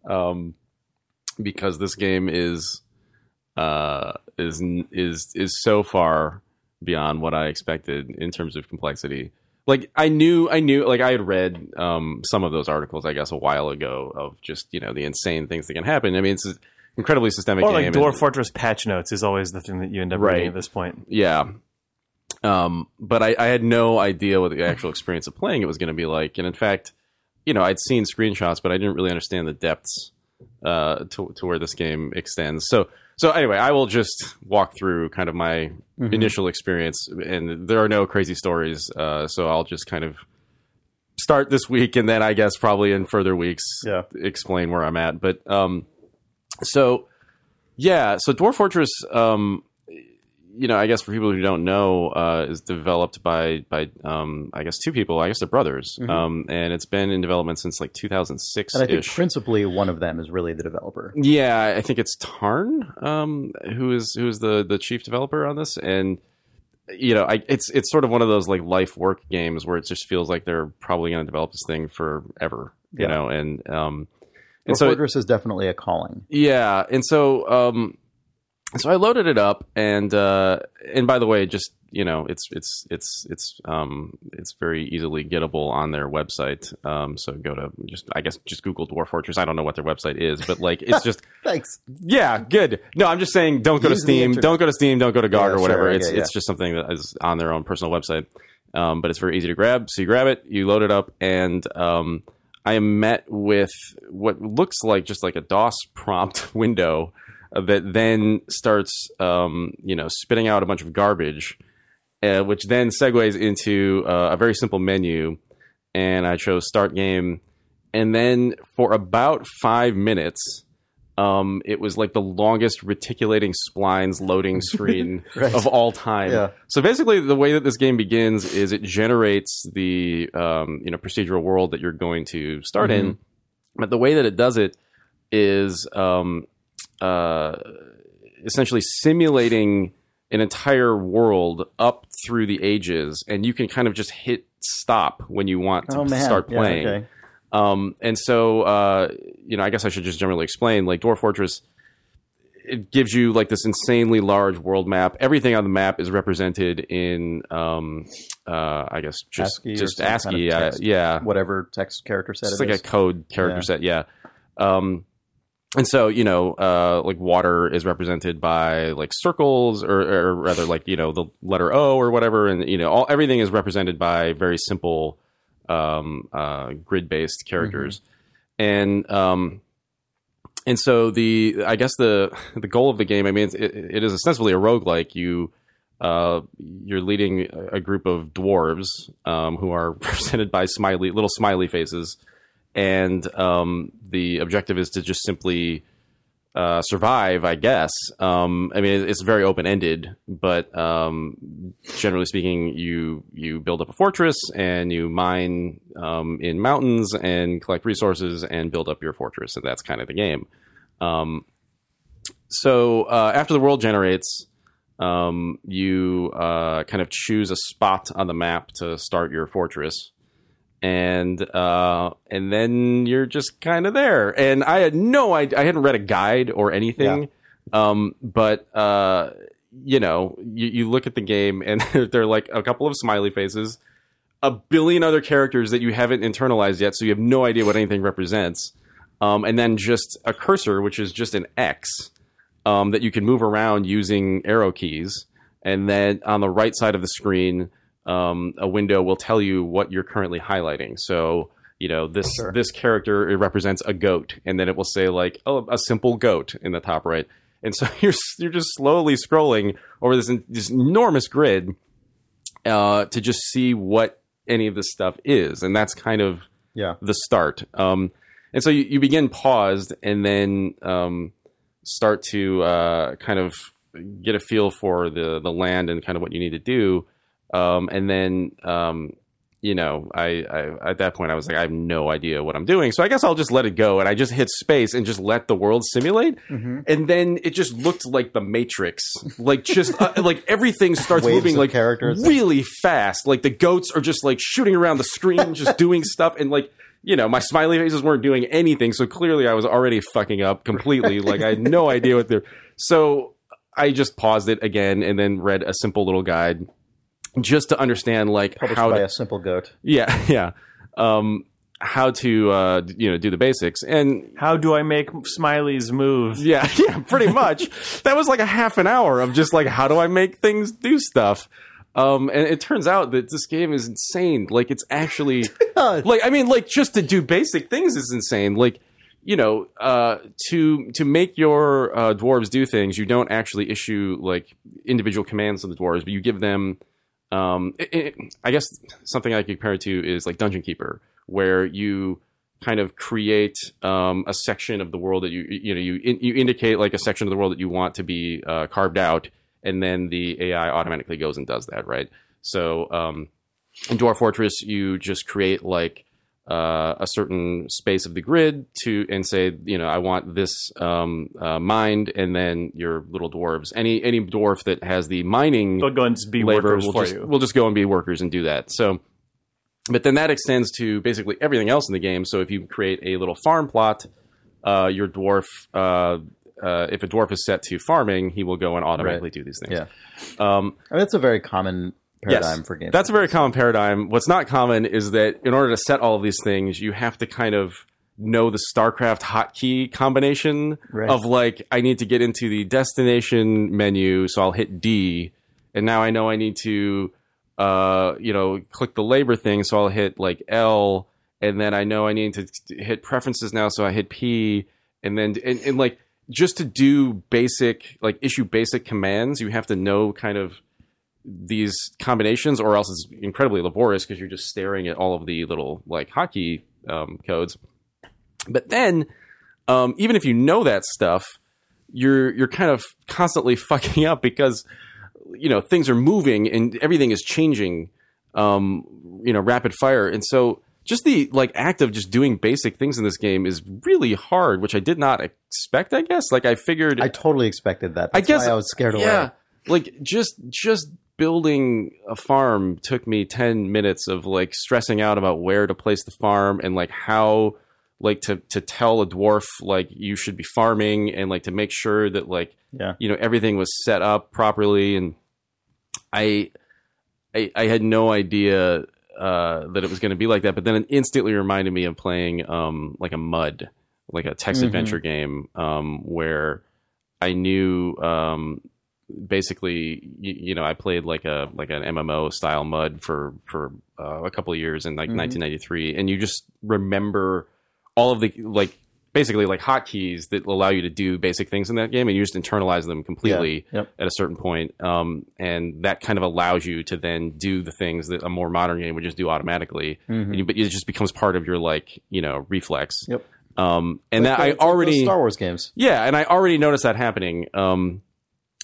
um, because this game is, uh, is is is so far beyond what I expected in terms of complexity. Like I knew, I knew, like I had read um, some of those articles, I guess, a while ago of just you know the insane things that can happen. I mean, it's incredibly systemic Or like Dwarf Fortress patch notes is always the thing that you end up Right. reading at this point. Yeah. Um, but I, I had no idea what the actual experience of playing it was going to be like. And in fact, you know, I'd seen screenshots, but I didn't really understand the depths uh, to, to where this game extends. So, so anyway, I will just walk through kind of my initial experience, and there are no crazy stories. Uh, so I'll just kind of start this week, and then I guess probably in further weeks, Yeah. explain where I'm at. But um, so yeah, so Dwarf Fortress, um, you know, I guess for people who don't know, uh, is developed by by um, I guess two people. I guess they're brothers, um, and it's been in development since like 2006 And I think principally one of them is really the developer. Yeah, I think it's Tarn, um, who is who is the the chief developer on this, and you know, I, it's it's sort of one of those like life work games where it just feels like they're probably going to develop this thing forever, you Yeah. know, and um, And so Fortress is definitely a calling. yeah, and so um, so I loaded it up, and uh, and by the way, just you know, it's it's it's it's um, it's very easily gettable on their website. Um, so go to just I guess just Google Dwarf Fortress. I don't know what their website is, but like it's just Thanks. yeah, good. No, I'm just saying don't go to Use the Steam, don't go to Steam, don't go to GOG Yeah, or whatever. sure, it's yeah, it's just something that is on their own personal website. Um, but it's very easy to grab. So you grab it, you load it up, and um, I am met with what looks like just like a DOS prompt window that then starts, um, you know, spitting out a bunch of garbage, uh, which then segues into uh, a very simple menu. And I chose Start Game, and then for about five minutes, um, it was like the longest reticulating splines loading screen Right. of all time. Yeah. So basically, the way that this game begins is it generates the um, you know procedural world that you're going to start in, but the way that it does it is um, uh, essentially simulating an entire world up through the ages, and you can kind of just hit stop when you want to Oh start Yeah, playing. okay. Um, and so, uh, you know, I guess I should just generally explain. Like Dwarf Fortress, it gives you like this insanely large world map. Everything on the map is represented in, um, uh, I guess, just ASCII just some kind ASCII. of uh, yeah, Whatever text character set it's it like is. a code character Yeah. set. Yeah. Um, and so you know, uh, like water is represented by like circles, or, or rather, like you know, the letter O or whatever, and you know, all everything is represented by very simple um, uh, grid-based characters, and um, and so the I guess the the goal of the game, I mean, it, it is ostensibly a roguelike. You uh, you're leading a a group of dwarves um, who are represented by smiley little smiley faces, and um, the objective is to just simply uh, survive. I guess. Um, I mean, it's very open ended, but um, generally speaking, you you build up a fortress and you mine um, in mountains and collect resources and build up your fortress, and that's kind of the game. Um, so uh, after the world generates, um, you uh, kind of choose a spot on the map to start your fortress, and uh, and then you're just kind of there. And I had no idea; I hadn't read a guide or anything. yeah. Um, but uh, you know, you, you look at the game, and they're like a couple of smiley faces, a billion other characters that you haven't internalized yet, so you have no idea what anything represents. Um, and then just a cursor, which is just an X um, that you can move around using arrow keys. And then on the right side of the screen, um, a window will tell you what you're currently highlighting. So, you know, this Sure. this character it represents a goat, and then it will say like, oh, a simple goat in the top right. And so you're you're just slowly scrolling over this this enormous grid uh, to just see what any of this stuff is, and that's kind of Yeah. the start. Um, and so you, you begin paused and then um, start to uh, kind of get a feel for the the land and kind of what you need to do. Um, and then um, you know, I, I at that point I was like, I have no idea what I'm doing, so I guess I'll just let it go, and I just hit space and just let the world simulate, Mm-hmm. and then it just looked like the Matrix, like just uh, like everything starts Waves moving like characters. really fast, like the goats are just like shooting around the screen, just doing stuff, and like. You know, my smiley faces weren't doing anything, so clearly I was already fucking up completely. Like I had no idea what they're. So I just paused it again and then read a simple little guide just to understand like Published how by to, a simple goat. yeah yeah. Um how to uh you know do the basics. And How do I make Smiley's move? yeah yeah pretty much. That was like a half an hour of just like how do I make things do stuff? Um and it turns out that this game is insane. Like it's actually like I mean like just to do basic things is insane. Like you know uh to to make your uh dwarves do things you don't actually issue like individual commands to the dwarves but you give them um it, it, I guess something I could compare it to is like Dungeon Keeper where you kind of create um, a section of the world that you you know you in, you indicate like a section of the world that you want to be uh, carved out, and then the AI automatically goes and does that, right? So um, in Dwarf Fortress, you just create like uh, a certain space of the grid to and say, you know, I want this um, uh, mined, and then your little dwarves, any any dwarf that has the mining They'll go and be labor workers will for just, you. we'll just go and be workers and do that. So, but then that extends to basically everything else in the game. So if you create a little farm plot, uh, your dwarf, uh, uh, if a dwarf is set to farming, he will go and automatically do these things. Yeah. Um, I mean, that's a very common paradigm yes, for games. That's a very common paradigm. What's not common is that in order to set all of these things, you have to kind of know the StarCraft hotkey combination Right. of like I need to get into the designation menu, so I'll hit D, and now I know I need to, uh, you know, click the labor thing, so I'll hit like L, and then I know I need to hit preferences now, so I hit P, and then and, and like just to do basic like issue basic commands, you have to know kind of these combinations, or else it's incredibly laborious because you're just staring at all of the little like hotkey um, codes. But then, um, even if you know that stuff, you're you're kind of constantly fucking up because you know things are moving and everything is changing, um, you know, rapid fire, and so just the like act of just doing basic things in this game is really hard, which I did not expect. I guess like I figured I totally expected that. I guess I was scared away. Yeah, like just just building a farm took me ten minutes of like stressing out about where to place the farm and like how like to to tell a dwarf like you should be farming and like to make sure that like Yeah. you know everything was set up properly and I I, I had no idea uh, that it was going to be like that, but then it instantly reminded me of playing um, like a mud, like a text Mhm. adventure game, um, where I knew um, basically, you, you know, I played like a like an MMO style mud for for uh, a couple of years in like Mhm. 1993, and you just remember all of the like basically like hotkeys that allow you to do basic things in that game, and you just internalize them completely Yeah. Yep. at a certain point. Um, and that kind of allows you to then do the things that a more modern game would just do automatically. Mhm. And you- but it just becomes part of your like you know reflex. Yep. Um, and Like that the- I already Star Wars games. yeah, and I already noticed that happening. Um,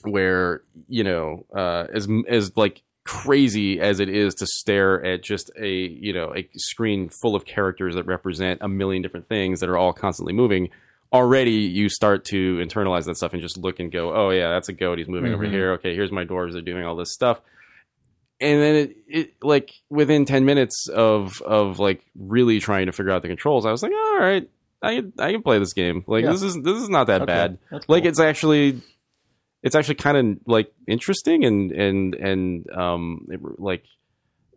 where you know, uh, as as like crazy as it is to stare at just a you know a screen full of characters that represent a million different things that are all constantly moving. Already, you start to internalize that stuff and just look and go, "Oh yeah, that's a goat. He's moving over Mhm. here. Okay, here's my dwarves. They're doing all this stuff." And then it, it like within ten minutes of of like really trying to figure out the controls, I was like, "All right, I can, I can play this game. Like Yeah. this is this is not that Okay. bad. That's Like it's actually it's actually kind of like interesting and and and um it, like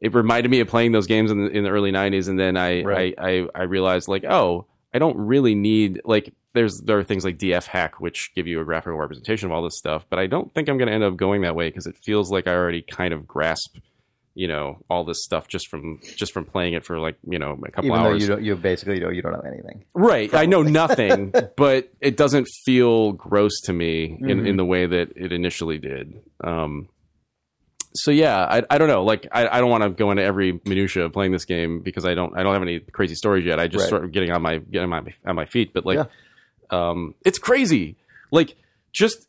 it reminded me of playing those games in the, in the early 90s and then I, Right. I I I realized like oh I don't really need like there's there are things like DF hack which give you a graphical representation of all this stuff but I don't think I'm going to end up going that way because it feels like I already kind of grasp you know all this stuff just from just from playing it for like you know a couple Even hours you don't, you basically you don't, you don't know anything. Right. I know nothing, but it doesn't feel gross to me in, Mhm. in the way that it initially did. Um, so yeah, I, I don't know. Like I, I don't want to go into every minutia of playing this game because I don't I don't have any crazy stories yet. I just Right. sort of getting on my getting my on my feet. But like, Yeah. um, it's crazy. Like just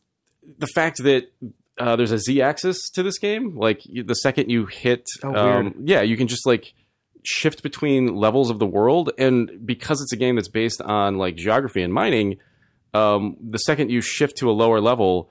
the fact that uh, there's a z axis to this game. Like the second you hit, Oh, um, yeah, you can just like shift between levels of the world, and because it's a game that's based on like geography and mining, um, the second you shift to a lower level,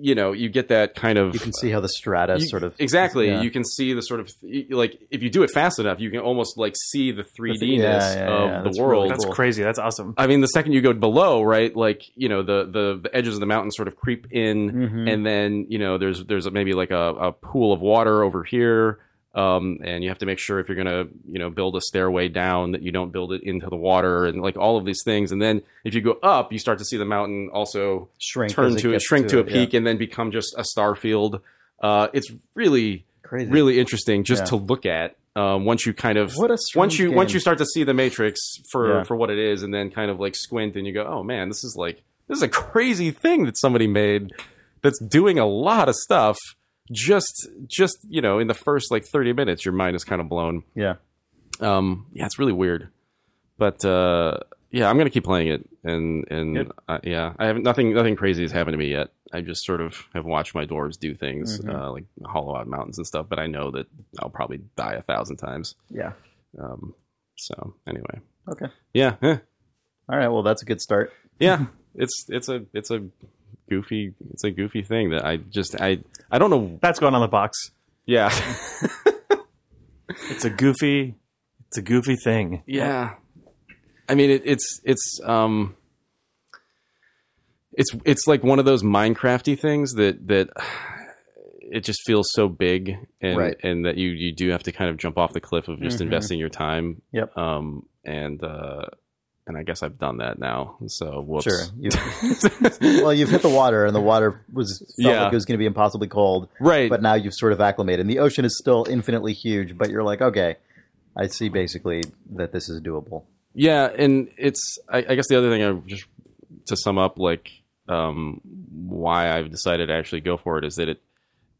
you know, you get that kind of You can see how the strata you- sort of exactly. yeah. You can see the sort of like if you do it fast enough, you can almost like see the 3D ness yeah, yeah, of yeah, the that's world. really That's crazy. That's awesome. I mean, the second you go below, right, like you know, the the, the edges of the mountain sort of creep in, Mhm. and then you know, there's there's maybe like a, a pool of water over here, um, and you have to make sure if you're gonna you know build a stairway down that you don't build it into the water, and like all of these things. And then if you go up, you start to see the mountain also shrink turn it to shrink to, a it, yeah. peak, and then become just a star field. Uh, it's really Crazy. really interesting just Yeah. to look at. Um, once you kind of What a once you game. once you start to see the matrix for Yeah. for what it is and then kind of like squint and you go oh man this is like this is a crazy thing that somebody made that's doing a lot of stuff just just you know in the first like 30 minutes your mind is kind of blown Yeah. um yeah it's really weird but uh yeah i'm gonna keep playing it and and uh, yeah i haven't nothing nothing crazy has happened to me yet i just sort of have watched my dwarves do things Mhm. uh like hollow out mountains and stuff but i know that i'll probably die a thousand times Yeah. um so anyway Okay. yeah eh. All right. Well, that's a good start. yeah it's it's a it's a goofy it's a goofy thing that i just i i don't know That's going on the box. yeah It's a goofy. It's a goofy thing. yeah i mean it, it's it's um it's it's like one of those minecrafty things that that it just feels so big and Right. and that you you do have to kind of jump off the cliff of just Mhm. investing your time Yep. um and uh and i guess i've done that now so whoops Sure. You, well, you've hit the water, and the water was felt Yeah. like it was going to be impossibly cold. right But now you've sort of acclimated. And the ocean is still infinitely huge, but you're like, okay, I see basically that this is doable. Yeah, and it's I, I guess the other thing I just to sum up like um, why I've decided to actually go for it is that it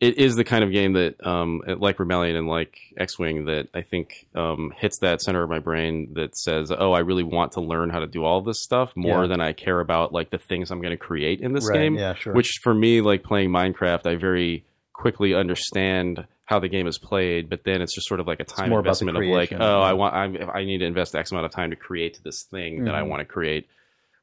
it is the kind of game that um, like Rebellion and like X Wing that I think um, hits that center of my brain that says, oh, I really want to learn how to do all this stuff more Yeah. than I care about like the things I'm going to create in this Right, game. yeah, sure. Which for me, like playing Minecraft, I very quickly understand how the game is played, but then it's just sort of like a time investment of like, oh. I want, I'm, I need to invest X amount of time to create this thing that I Mhm. want to create,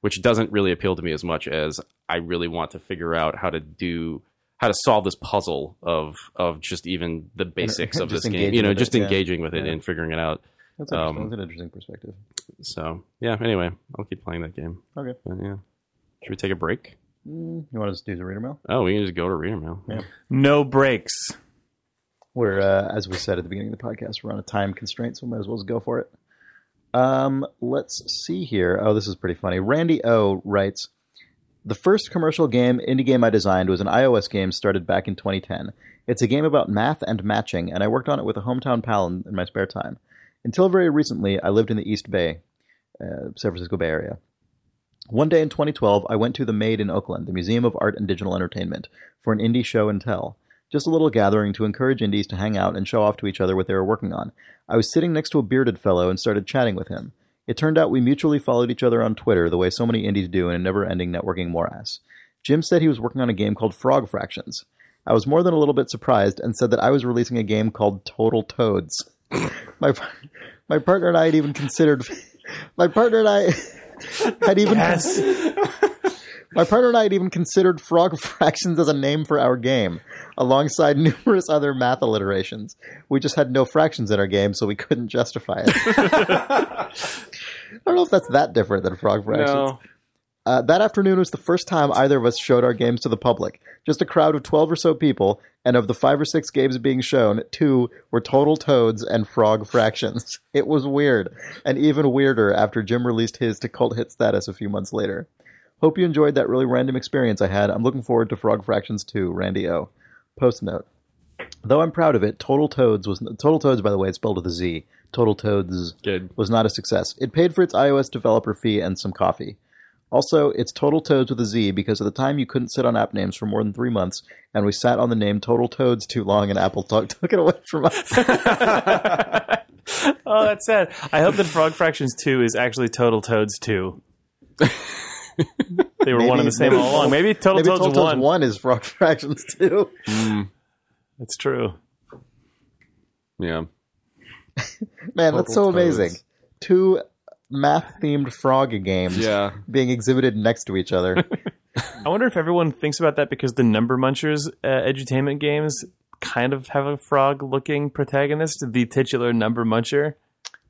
which doesn't really appeal to me as much as I really want to figure out how to do, how to solve this puzzle of of just even the basics of this game, you know, with it, just yeah. engaging with it Yeah. and figuring it out. That's, interesting. Um, That's an interesting perspective. So yeah, anyway, I'll keep playing that game. Okay. But, yeah. Should we take a break? Mm, you want us to do the reader mail? Oh, we can just go to reader mail. Yeah. No breaks. We're, uh, as we said at the beginning of the podcast, we're on a time constraint, so we might as well just go for it. Um, let's see here. Oh, this is pretty funny. Randy O writes The first commercial game, indie game I designed was an iOS game started back in 2010. It's a game about math and matching, and I worked on it with a hometown pal in, in my spare time. Until very recently, I lived in the East Bay, uh, San Francisco Bay Area. One day in 2012, I went to the Made in Oakland, the Museum of Art and Digital Entertainment, for an indie show and tell. Just a little gathering to encourage indies to hang out and show off to each other what they were working on. I was sitting next to a bearded fellow and started chatting with him. It turned out we mutually followed each other on Twitter the way so many indies do in a never ending networking morass. Jim said he was working on a game called Frog Fractions. I was more than a little bit surprised and said that I was releasing a game called Total Toads. my my partner and I had even considered my partner and I had even Yes. my partner and I had even considered Frog Fractions as a name for our game, alongside numerous other math alliterations. We just had no fractions in our game, so we couldn't justify it. I don't know if that's that different than Frog Fractions. No. Uh, that afternoon was the first time either of us showed our games to the public. Just a crowd of 12 or so people, and of the five or six games being shown, two were Total Toads and Frog Fractions. It was weird, and even weirder after Jim released his to cult hit status a few months later. Hope you enjoyed that really random experience I had. I'm looking forward to Frog Fractions 2, Randy O. Post note. Though I'm proud of it, Total Toads was Total Toads, by the way, it's spelled with a Z. Total Toads Good. was not a success. It paid for its iOS developer fee and some coffee. Also, it's Total Toads with a Z because at the time you couldn't sit on app names for more than three months, and we sat on the name Total Toads too long, and Apple t- took it away from us. oh, that's sad. I hope that Frog Fractions 2 is actually Total Toads 2. they were one and the same maybe- all along. Maybe Total Maybe Toads, Total Toads 1. 1 is Frog Fractions too. Hmm. That's true. Yeah. Man, that's so Total amazing. Two math themed frog games Yeah. being exhibited next to each other. I wonder if everyone thinks about that because the Number Munchers uh, edutainment games kind of have a frog looking protagonist, the titular Number Muncher.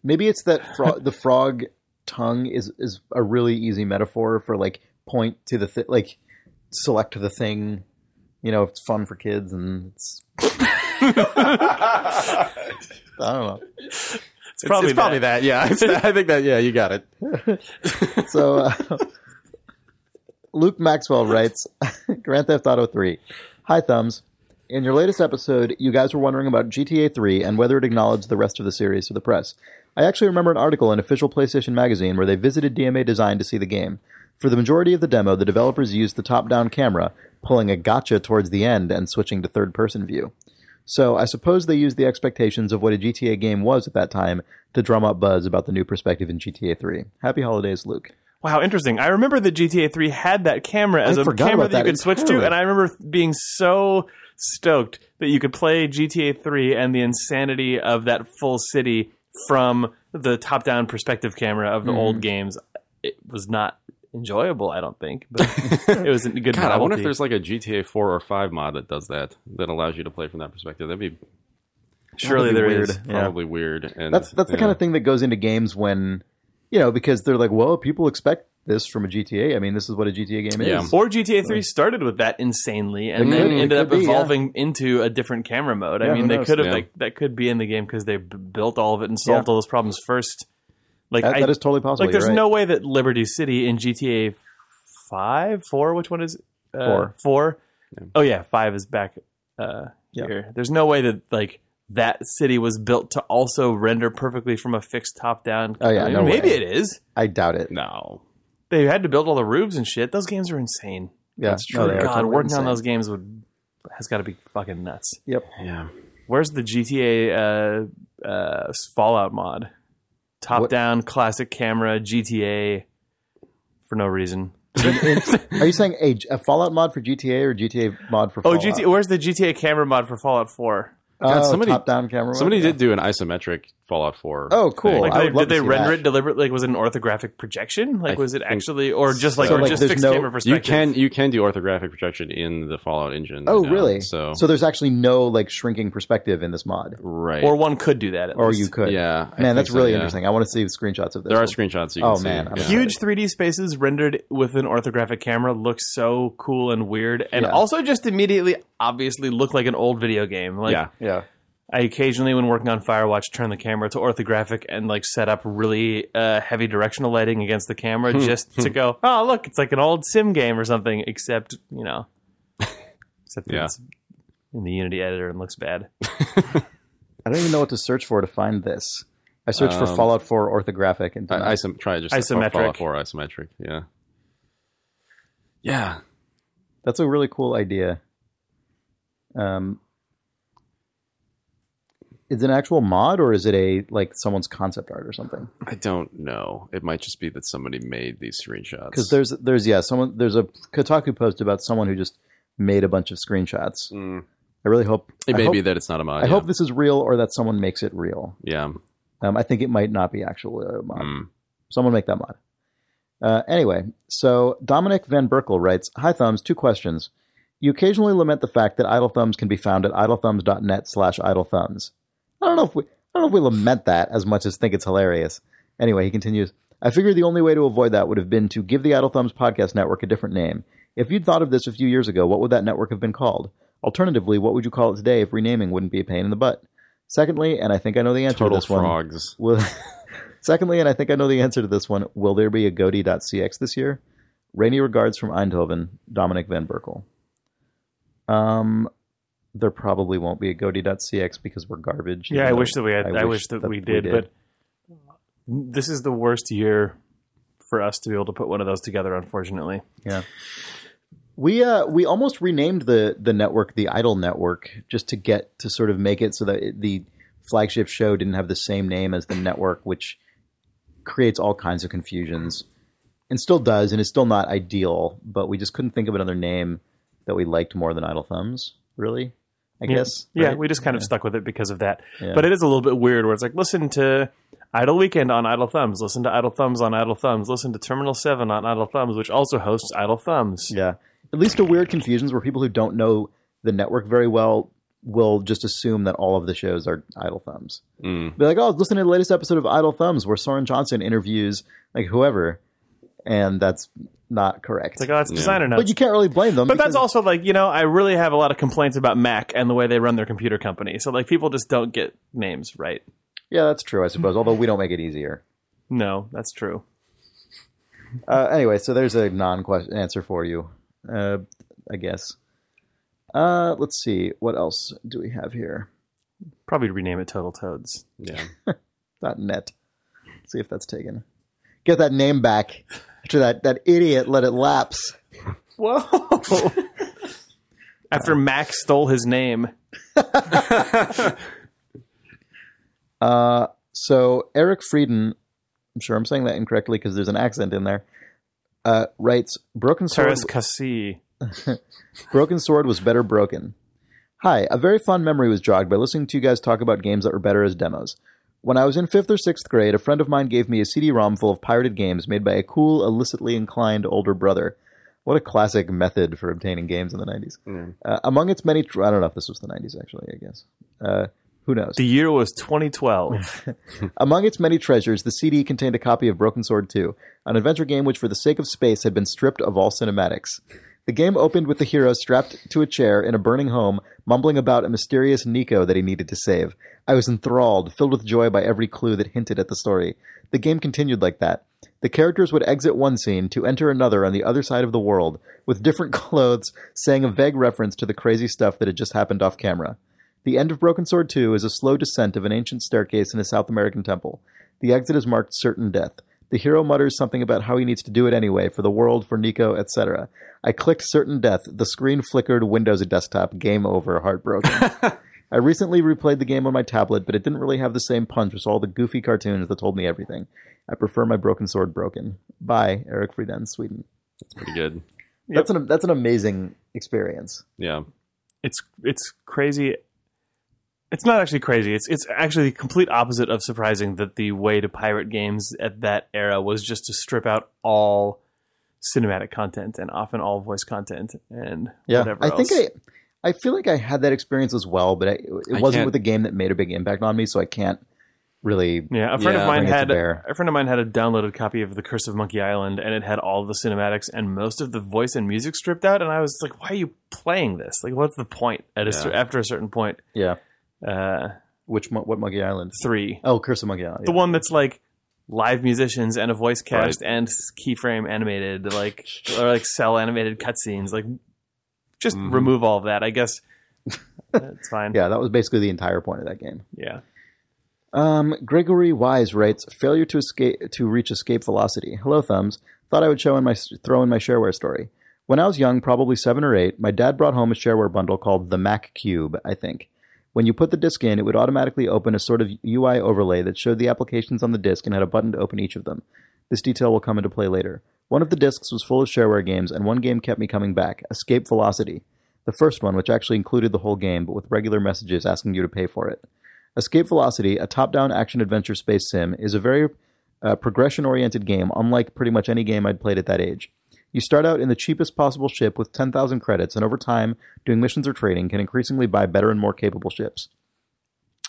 Maybe it's that fro- the frog tongue is is a really easy metaphor for like point to the thi- like select the thing. You know, it's fun for kids and it's. I don't know. It's probably, it's probably that. Yeah, I think that. Yeah, you got it. So, uh, Luke Maxwell writes Grand Theft Auto 3. Hi, Thumbs. In your latest episode, you guys were wondering about GTA 3 and whether it acknowledged the rest of the series to the press. I actually remember an article in official PlayStation Magazine where they visited DMA Design to see the game. For the majority of the demo, the developers used the top down camera, pulling a gotcha towards the end and switching to third person view. So I suppose they used the expectations of what a GTA game was at that time to drum up buzz about the new perspective in GTA 3. Happy holidays, Luke. Wow, interesting. I remember that GTA 3 had that camera as I a camera about that you that could switch to, and I remember being so stoked that you could play GTA 3 and the insanity of that full city from the top-down perspective camera of the Mm-hmm. old games. It was not enjoyable, I don't think, but it was a good God, I wonder if there's like a GTA 4 or 5 mod that does that, that allows you to play from that perspective. That'd be Surely That'd be there weird. is. Yeah. probably weird. And That's that's the yeah. kind of thing that goes into games when, you know, because they're like, well, people expect this from a GTA. I mean, this is what a GTA game Yeah. is. Or GTA 3 started with that insanely and It then could- it ended up could be, yeah. evolving into a different camera mode. Yeah, I mean, they knows? could have Yeah. like that could be in the game because they b- built all of it and solved Yeah. all those problems first. Like That, I, that is totally possible. like there's right. no way that Liberty City in GTA 5, 4, which one is it? Uh, Four. 4? Yeah. Oh yeah, 5 is back uh Yeah. here. There's no way that like that city was built to also render perfectly from a fixed top down. Oh, yeah, I mean, no maybe way. it is. I doubt it. No. They had to build all the roofs and shit. Those games are insane. Yeah, That's true. they are God, totally working on those games would has got to be fucking nuts. Yep. Yeah. Where's the GTA uh, uh, Fallout mod? Top What- down, classic camera, GTA, for no reason. Are you saying a, a Fallout mod for GTA or GTA mod for Oh, GTA. Where's the GTA camera mod for Fallout Four? Oh, somebody- top-down camera. Somebody mod? did do an isometric Fallout 4. Oh, cool. Like, they- did they render that. it deliberately? Like, was it an orthographic projection? Like, I was it actually, or just like, so. or Like, just there's fixed no- camera You can you can do orthographic projection in the Fallout engine. Oh, now, really? So, so there's actually no like shrinking perspective in this mod, right. or one could do that. At or least. you could. yeah. I Man, that's so, really yeah. interesting. I want to see screenshots of this. There are screenshots you Oh, see. man, yeah. Huge 3D spaces rendered with an orthographic camera look so cool and weird, and Yeah. also just immediately, obviously, look like an old video game. Like, yeah. Yeah. I occasionally, when working on Firewatch, turn the camera to orthographic and like set up really uh, heavy directional lighting against the camera just to go, oh look, it's like an old sim game or something. Except you know, except Yeah. it's in the Unity editor and looks bad. I don't even know what to search for to find this. I searched for Um, Fallout 4 orthographic and did I, isom- try just Isometric. Fallout 4 isometric. Yeah. Yeah. that's a really cool idea. Um, is it an actual mod or is it a like someone's concept art or something? I don't know. It might just be that somebody made these screenshots. Because there's there's yeah someone there's a Kotaku post about someone who just made a bunch of screenshots. Mm. I really hope it I may hope, be that it's not a mod. I yeah. hope this is real or that someone makes it real. Yeah. Um, I think it might not be actual uh, mod. Mm. Someone make that mod. Uh, anyway, so Dominic Van Berkel writes, Hi Thumbs, two questions. You occasionally lament the fact that Idle Thumbs can be found at idlethumbs.net slash idlethumbs. I don't know if we I don't know if we lament that as much as think it's hilarious. Anyway, he continues, I figured the only way to avoid that would have been to give the Idle Thumbs podcast network a different name. If you'd thought of this a few years ago, what would that network have been called? Alternatively, what would you call it today if renaming wouldn't be a pain in the butt? Secondly, and I think I know the answer Total to this one. frogs. Will Secondly, and I think I know the answer to this one, will there be a Godi.cx this year? Rainy regards from Eindhoven, Dominic Van Berkel. Um, there probably won't be a Godi.cx because we're garbage. Yeah, I wish that we had. I, wish, that, we, did, but this is the worst year for us to be able to put one of those together. Unfortunately, yeah. We uh we almost renamed the the network the Idle Network just to get to sort of make it so that it, the flagship show didn't have the same name as the network, which creates all kinds of confusions, and still does, and is still not ideal. But we just couldn't think of another name that we liked more than Idle Thumbs. Really, I guess. Yeah, we just kind of stuck with it because of that. Yeah. But it is a little bit weird where it's like, listen to Idle Weekend on Idle Thumbs, listen to Idle Thumbs on Idle Thumbs, listen to Terminal 7 on Idle Thumbs, which also hosts Idle Thumbs. Yeah. At least to weird confusions where people who don't know the network very well will just assume that all of the shows are Idle Thumbs. Mm. Be like, oh, listen to the latest episode of Idle Thumbs where Soren Johnson interviews like whoever, and that's not correct. It's like, oh, that's Yeah. designer notes. but you can't really blame them. But that's also like, you know, I really have a lot of complaints about Mac and the way they run their computer company. So like people just don't get names right. yeah, that's true, I suppose. Although we don't make it easier. No, that's true. Uh, anyway, so there's a non-question answer for you, uh, I guess. Uh, let's see, what else do we have here? Probably rename it Total Toads. Yeah. Dot net. See if that's taken. Get that name back after that that idiot let it lapse. Whoa. After Max stole his name. Uh, so Eric Frieden, I'm sure I'm saying that incorrectly because there's an accent in there. Uh, writes Broken Sword. Teres Cassie. Broken Sword was better broken. Hi, a very fond memory was jogged by listening to you guys talk about games that were better as demos. When I was in fifth or sixth grade, a friend of mine gave me a CD-ROM full of pirated games made by a cool, illicitly inclined older brother. What a classic method for obtaining games in the 90s. Mm. Uh, among its many, tr- I don't know if this was the 90s actually. I guess. Uh, who knows? The year was 2012. Among its many treasures, the CD contained a copy of Broken Sword 2, an adventure game which, for the sake of space, had been stripped of all cinematics. The game opened with the hero strapped to a chair in a burning home, mumbling about a mysterious Nico that he needed to save. I was enthralled, filled with joy by every clue that hinted at the story. The game continued like that. The characters would exit one scene to enter another on the other side of the world, with different clothes, saying a vague reference to the crazy stuff that had just happened off camera. The end of Broken Sword 2 is a slow descent of an ancient staircase in a South American temple. The exit is marked certain death. The hero mutters something about how he needs to do it anyway, for the world, for Nico, etc. I clicked certain death. The screen flickered, Windows desktop, game over, heartbroken. I recently replayed the game on my tablet, but it didn't really have the same punch as all the goofy cartoons that told me everything. I prefer my Broken Sword broken. Bye, Eric Frieden, Sweden. Pretty good. That's an that's an amazing experience. Yeah. it's it's crazy. It's not actually crazy. It's it's actually the complete opposite of surprising that the way to pirate games at that era was just to strip out all cinematic content and often all voice content and Yeah, whatever I else. think I, I feel like I had that experience as well, but I, it I wasn't can't- with a game that made a big impact on me, so I can't really. Yeah, a friend Yeah, of mine bring it to had a friend of mine had a downloaded copy of The Curse of Monkey Island, and it had all the cinematics and most of the voice and music stripped out. And I was like, "Why are you playing this? Like, what's the point?" At a after a certain point, Yeah, uh, which what Monkey Island? three, Oh, Curse of Monkey Island. the yeah. one that's like live musicians and a voice cast and keyframe animated, like or like cel animated cutscenes. Like, just Mhm. remove all of that. I guess it's fine. Yeah, that was basically the entire point of that game. yeah. Um, Gregory Wise writes, "Failure to escape to reach escape velocity." Hello, thumbs. Thought I would show in my throw in my shareware story. When I was young, probably seven or eight, my dad brought home a shareware bundle called the Mac Cube. I think. When you put the disk in, it would automatically open a sort of UI overlay that showed the applications on the disk and had a button to open each of them. This detail will come into play later. One of the disks was full of shareware games, and one game kept me coming back Escape Velocity. The first one, which actually included the whole game, but with regular messages asking you to pay for it. Escape Velocity, a top down action adventure space sim, is a very uh, progression oriented game, unlike pretty much any game I'd played at that age. You start out in the cheapest possible ship with 10,000 credits, and over time, doing missions or trading can increasingly buy better and more capable ships.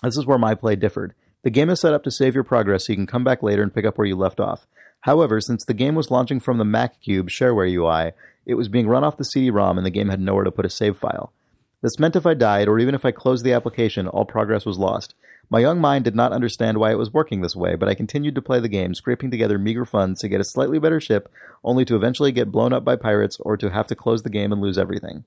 This is where my play differed. The game is set up to save your progress so you can come back later and pick up where you left off. However, since the game was launching from the Mac Cube shareware UI, it was being run off the CD-ROM and the game had nowhere to put a save file. This meant if I died, or even if I closed the application, all progress was lost. My young mind did not understand why it was working this way, but I continued to play the game, scraping together meager funds to get a slightly better ship, only to eventually get blown up by pirates or to have to close the game and lose everything.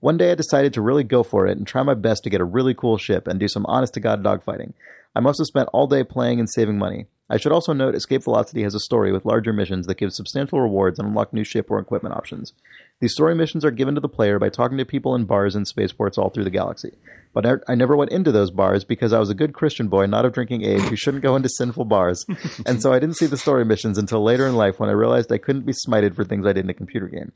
One day I decided to really go for it and try my best to get a really cool ship and do some honest to god dogfighting. I must have spent all day playing and saving money. I should also note Escape Velocity has a story with larger missions that give substantial rewards and unlock new ship or equipment options. These story missions are given to the player by talking to people in bars and spaceports all through the galaxy. But I, I never went into those bars because I was a good Christian boy, not of drinking age, who shouldn't go into sinful bars. and so I didn't see the story missions until later in life when I realized I couldn't be smited for things I did in a computer game.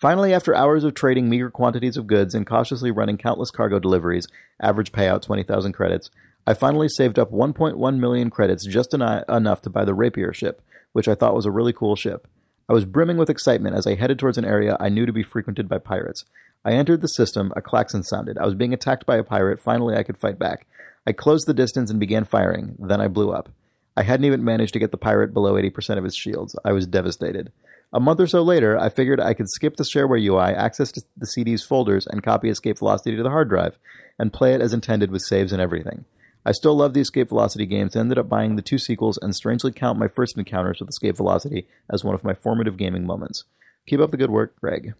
Finally, after hours of trading meager quantities of goods and cautiously running countless cargo deliveries, average payout 20,000 credits, I finally saved up 1.1 million credits just eno- enough to buy the Rapier ship, which I thought was a really cool ship. I was brimming with excitement as I headed towards an area I knew to be frequented by pirates. I entered the system, a klaxon sounded. I was being attacked by a pirate. Finally, I could fight back. I closed the distance and began firing. Then I blew up. I hadn't even managed to get the pirate below 80% of his shields. I was devastated. A month or so later, I figured I could skip the shareware UI, access the CD's folders, and copy Escape Velocity to the hard drive, and play it as intended with saves and everything. I still love the Escape Velocity games and ended up buying the two sequels and strangely count my first encounters with Escape Velocity as one of my formative gaming moments. Keep up the good work, Greg.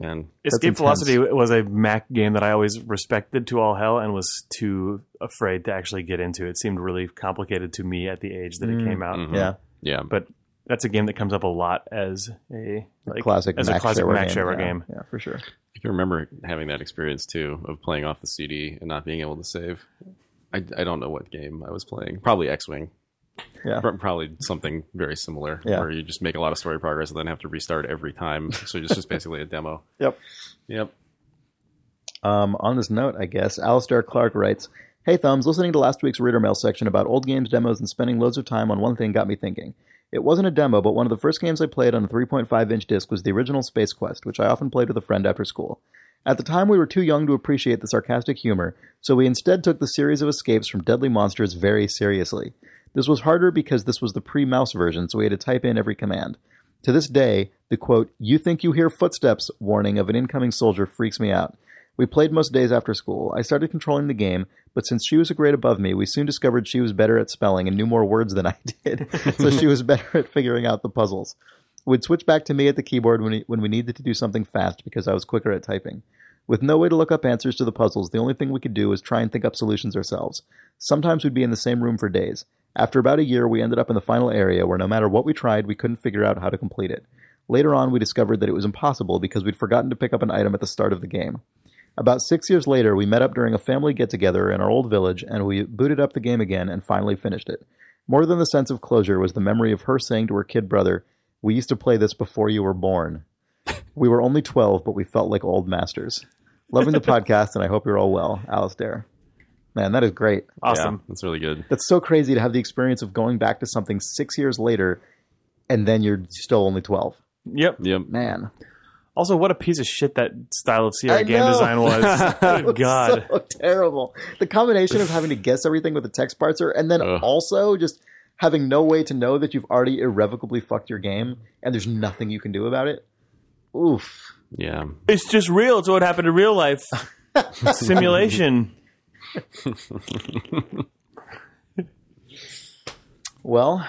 And Escape. Velocity was a Mac game that I always respected to all hell and was too afraid to actually get into. It seemed really complicated to me at the age that it Mm. came out. Mhm. Yeah. yeah, But that's a game that comes up a lot as a like, classic as Mac a classic shareware Mac game. shareware yeah, game. Yeah, for sure. I can remember having that experience too of playing off the CD and not being able to save. I, I don't know what game I was playing. Probably X Wing. Yeah. Probably something very similar Yeah. where you just make a lot of story progress and then have to restart every time. So it's just basically a demo. Yep. Yep. Um, on this note, I guess, Alistair Clark writes Hey, Thumbs, listening to last week's Reader Mail section about old games demos and spending loads of time on one thing got me thinking. It wasn't a demo, but one of the first games I played on a 3.5 inch disc was the original Space Quest, which I often played with a friend after school. At the time, we were too young to appreciate the sarcastic humor, so we instead took the series of escapes from deadly monsters very seriously. This was harder because this was the pre mouse version, so we had to type in every command. To this day, the quote, you think you hear footsteps warning of an incoming soldier freaks me out. We played most days after school. I started controlling the game, but since she was a grade above me, we soon discovered she was better at spelling and knew more words than I did, so she was better at figuring out the puzzles. We'd switch back to me at the keyboard when we, when we needed to do something fast because I was quicker at typing. With no way to look up answers to the puzzles, the only thing we could do was try and think up solutions ourselves. Sometimes we'd be in the same room for days. After about a year, we ended up in the final area where no matter what we tried, we couldn't figure out how to complete it. Later on, we discovered that it was impossible because we'd forgotten to pick up an item at the start of the game. About six years later, we met up during a family get together in our old village and we booted up the game again and finally finished it. More than the sense of closure was the memory of her saying to her kid brother, We used to play this before you were born. We were only 12, but we felt like old masters. Loving the podcast, and I hope you're all well. Alistair. Man, that is great. Awesome. Yeah, that's really good. That's so crazy to have the experience of going back to something six years later and then you're still only 12. Yep. Yep. Man. Also, what a piece of shit that style of Sierra I game know. design was. It Good God. so terrible. The combination of having to guess everything with the text parser and then Ugh. also just having no way to know that you've already irrevocably fucked your game and there's nothing you can do about it. Oof. Yeah. It's just real. It's what happened in real life. Simulation. Well,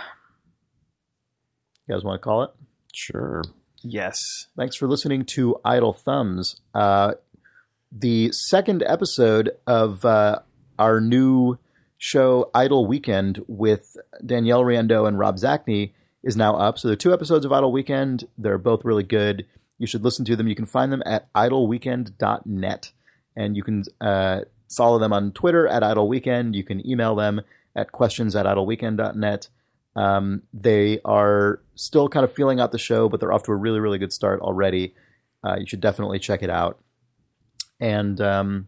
you guys want to call it? Sure. Yes. Thanks for listening to Idle Thumbs. Uh, the second episode of uh, our new show, Idle Weekend, with Danielle Riendeau and Rob Zacny, is now up. So there are two episodes of Idle Weekend. They're both really good. You should listen to them. You can find them at idleweekend.net. And you can uh, follow them on Twitter at Idle Weekend. You can email them at questions at idleweekend.net. Um, they are still kind of feeling out the show, but they're off to a really, really good start already. Uh, you should definitely check it out. And um,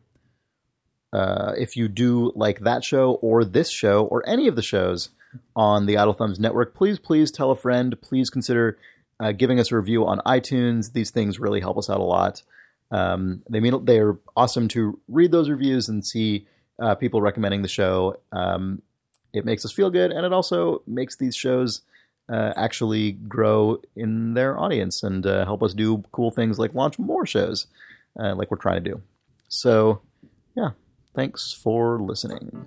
uh, if you do like that show or this show or any of the shows on the Idle Thumbs Network, please, please tell a friend. Please consider uh, giving us a review on iTunes. These things really help us out a lot. Um, they mean they are awesome to read those reviews and see uh, people recommending the show. Um, it makes us feel good, and it also makes these shows uh, actually grow in their audience and uh, help us do cool things like launch more shows, uh, like we're trying to do. So, yeah, thanks for listening.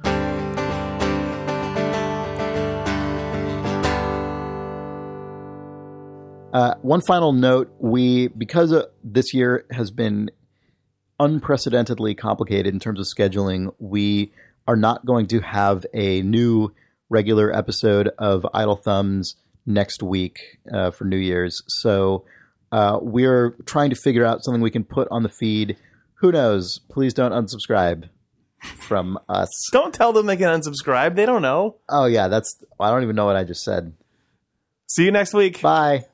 Uh, one final note: we because uh, this year has been unprecedentedly complicated in terms of scheduling, we are not going to have a new regular episode of Idle Thumbs next week uh, for New Year's. So uh, we're trying to figure out something we can put on the feed. Who knows? Please don't unsubscribe from us. Don't tell them they can unsubscribe. They don't know. Oh yeah, that's I don't even know what I just said. See you next week. Bye.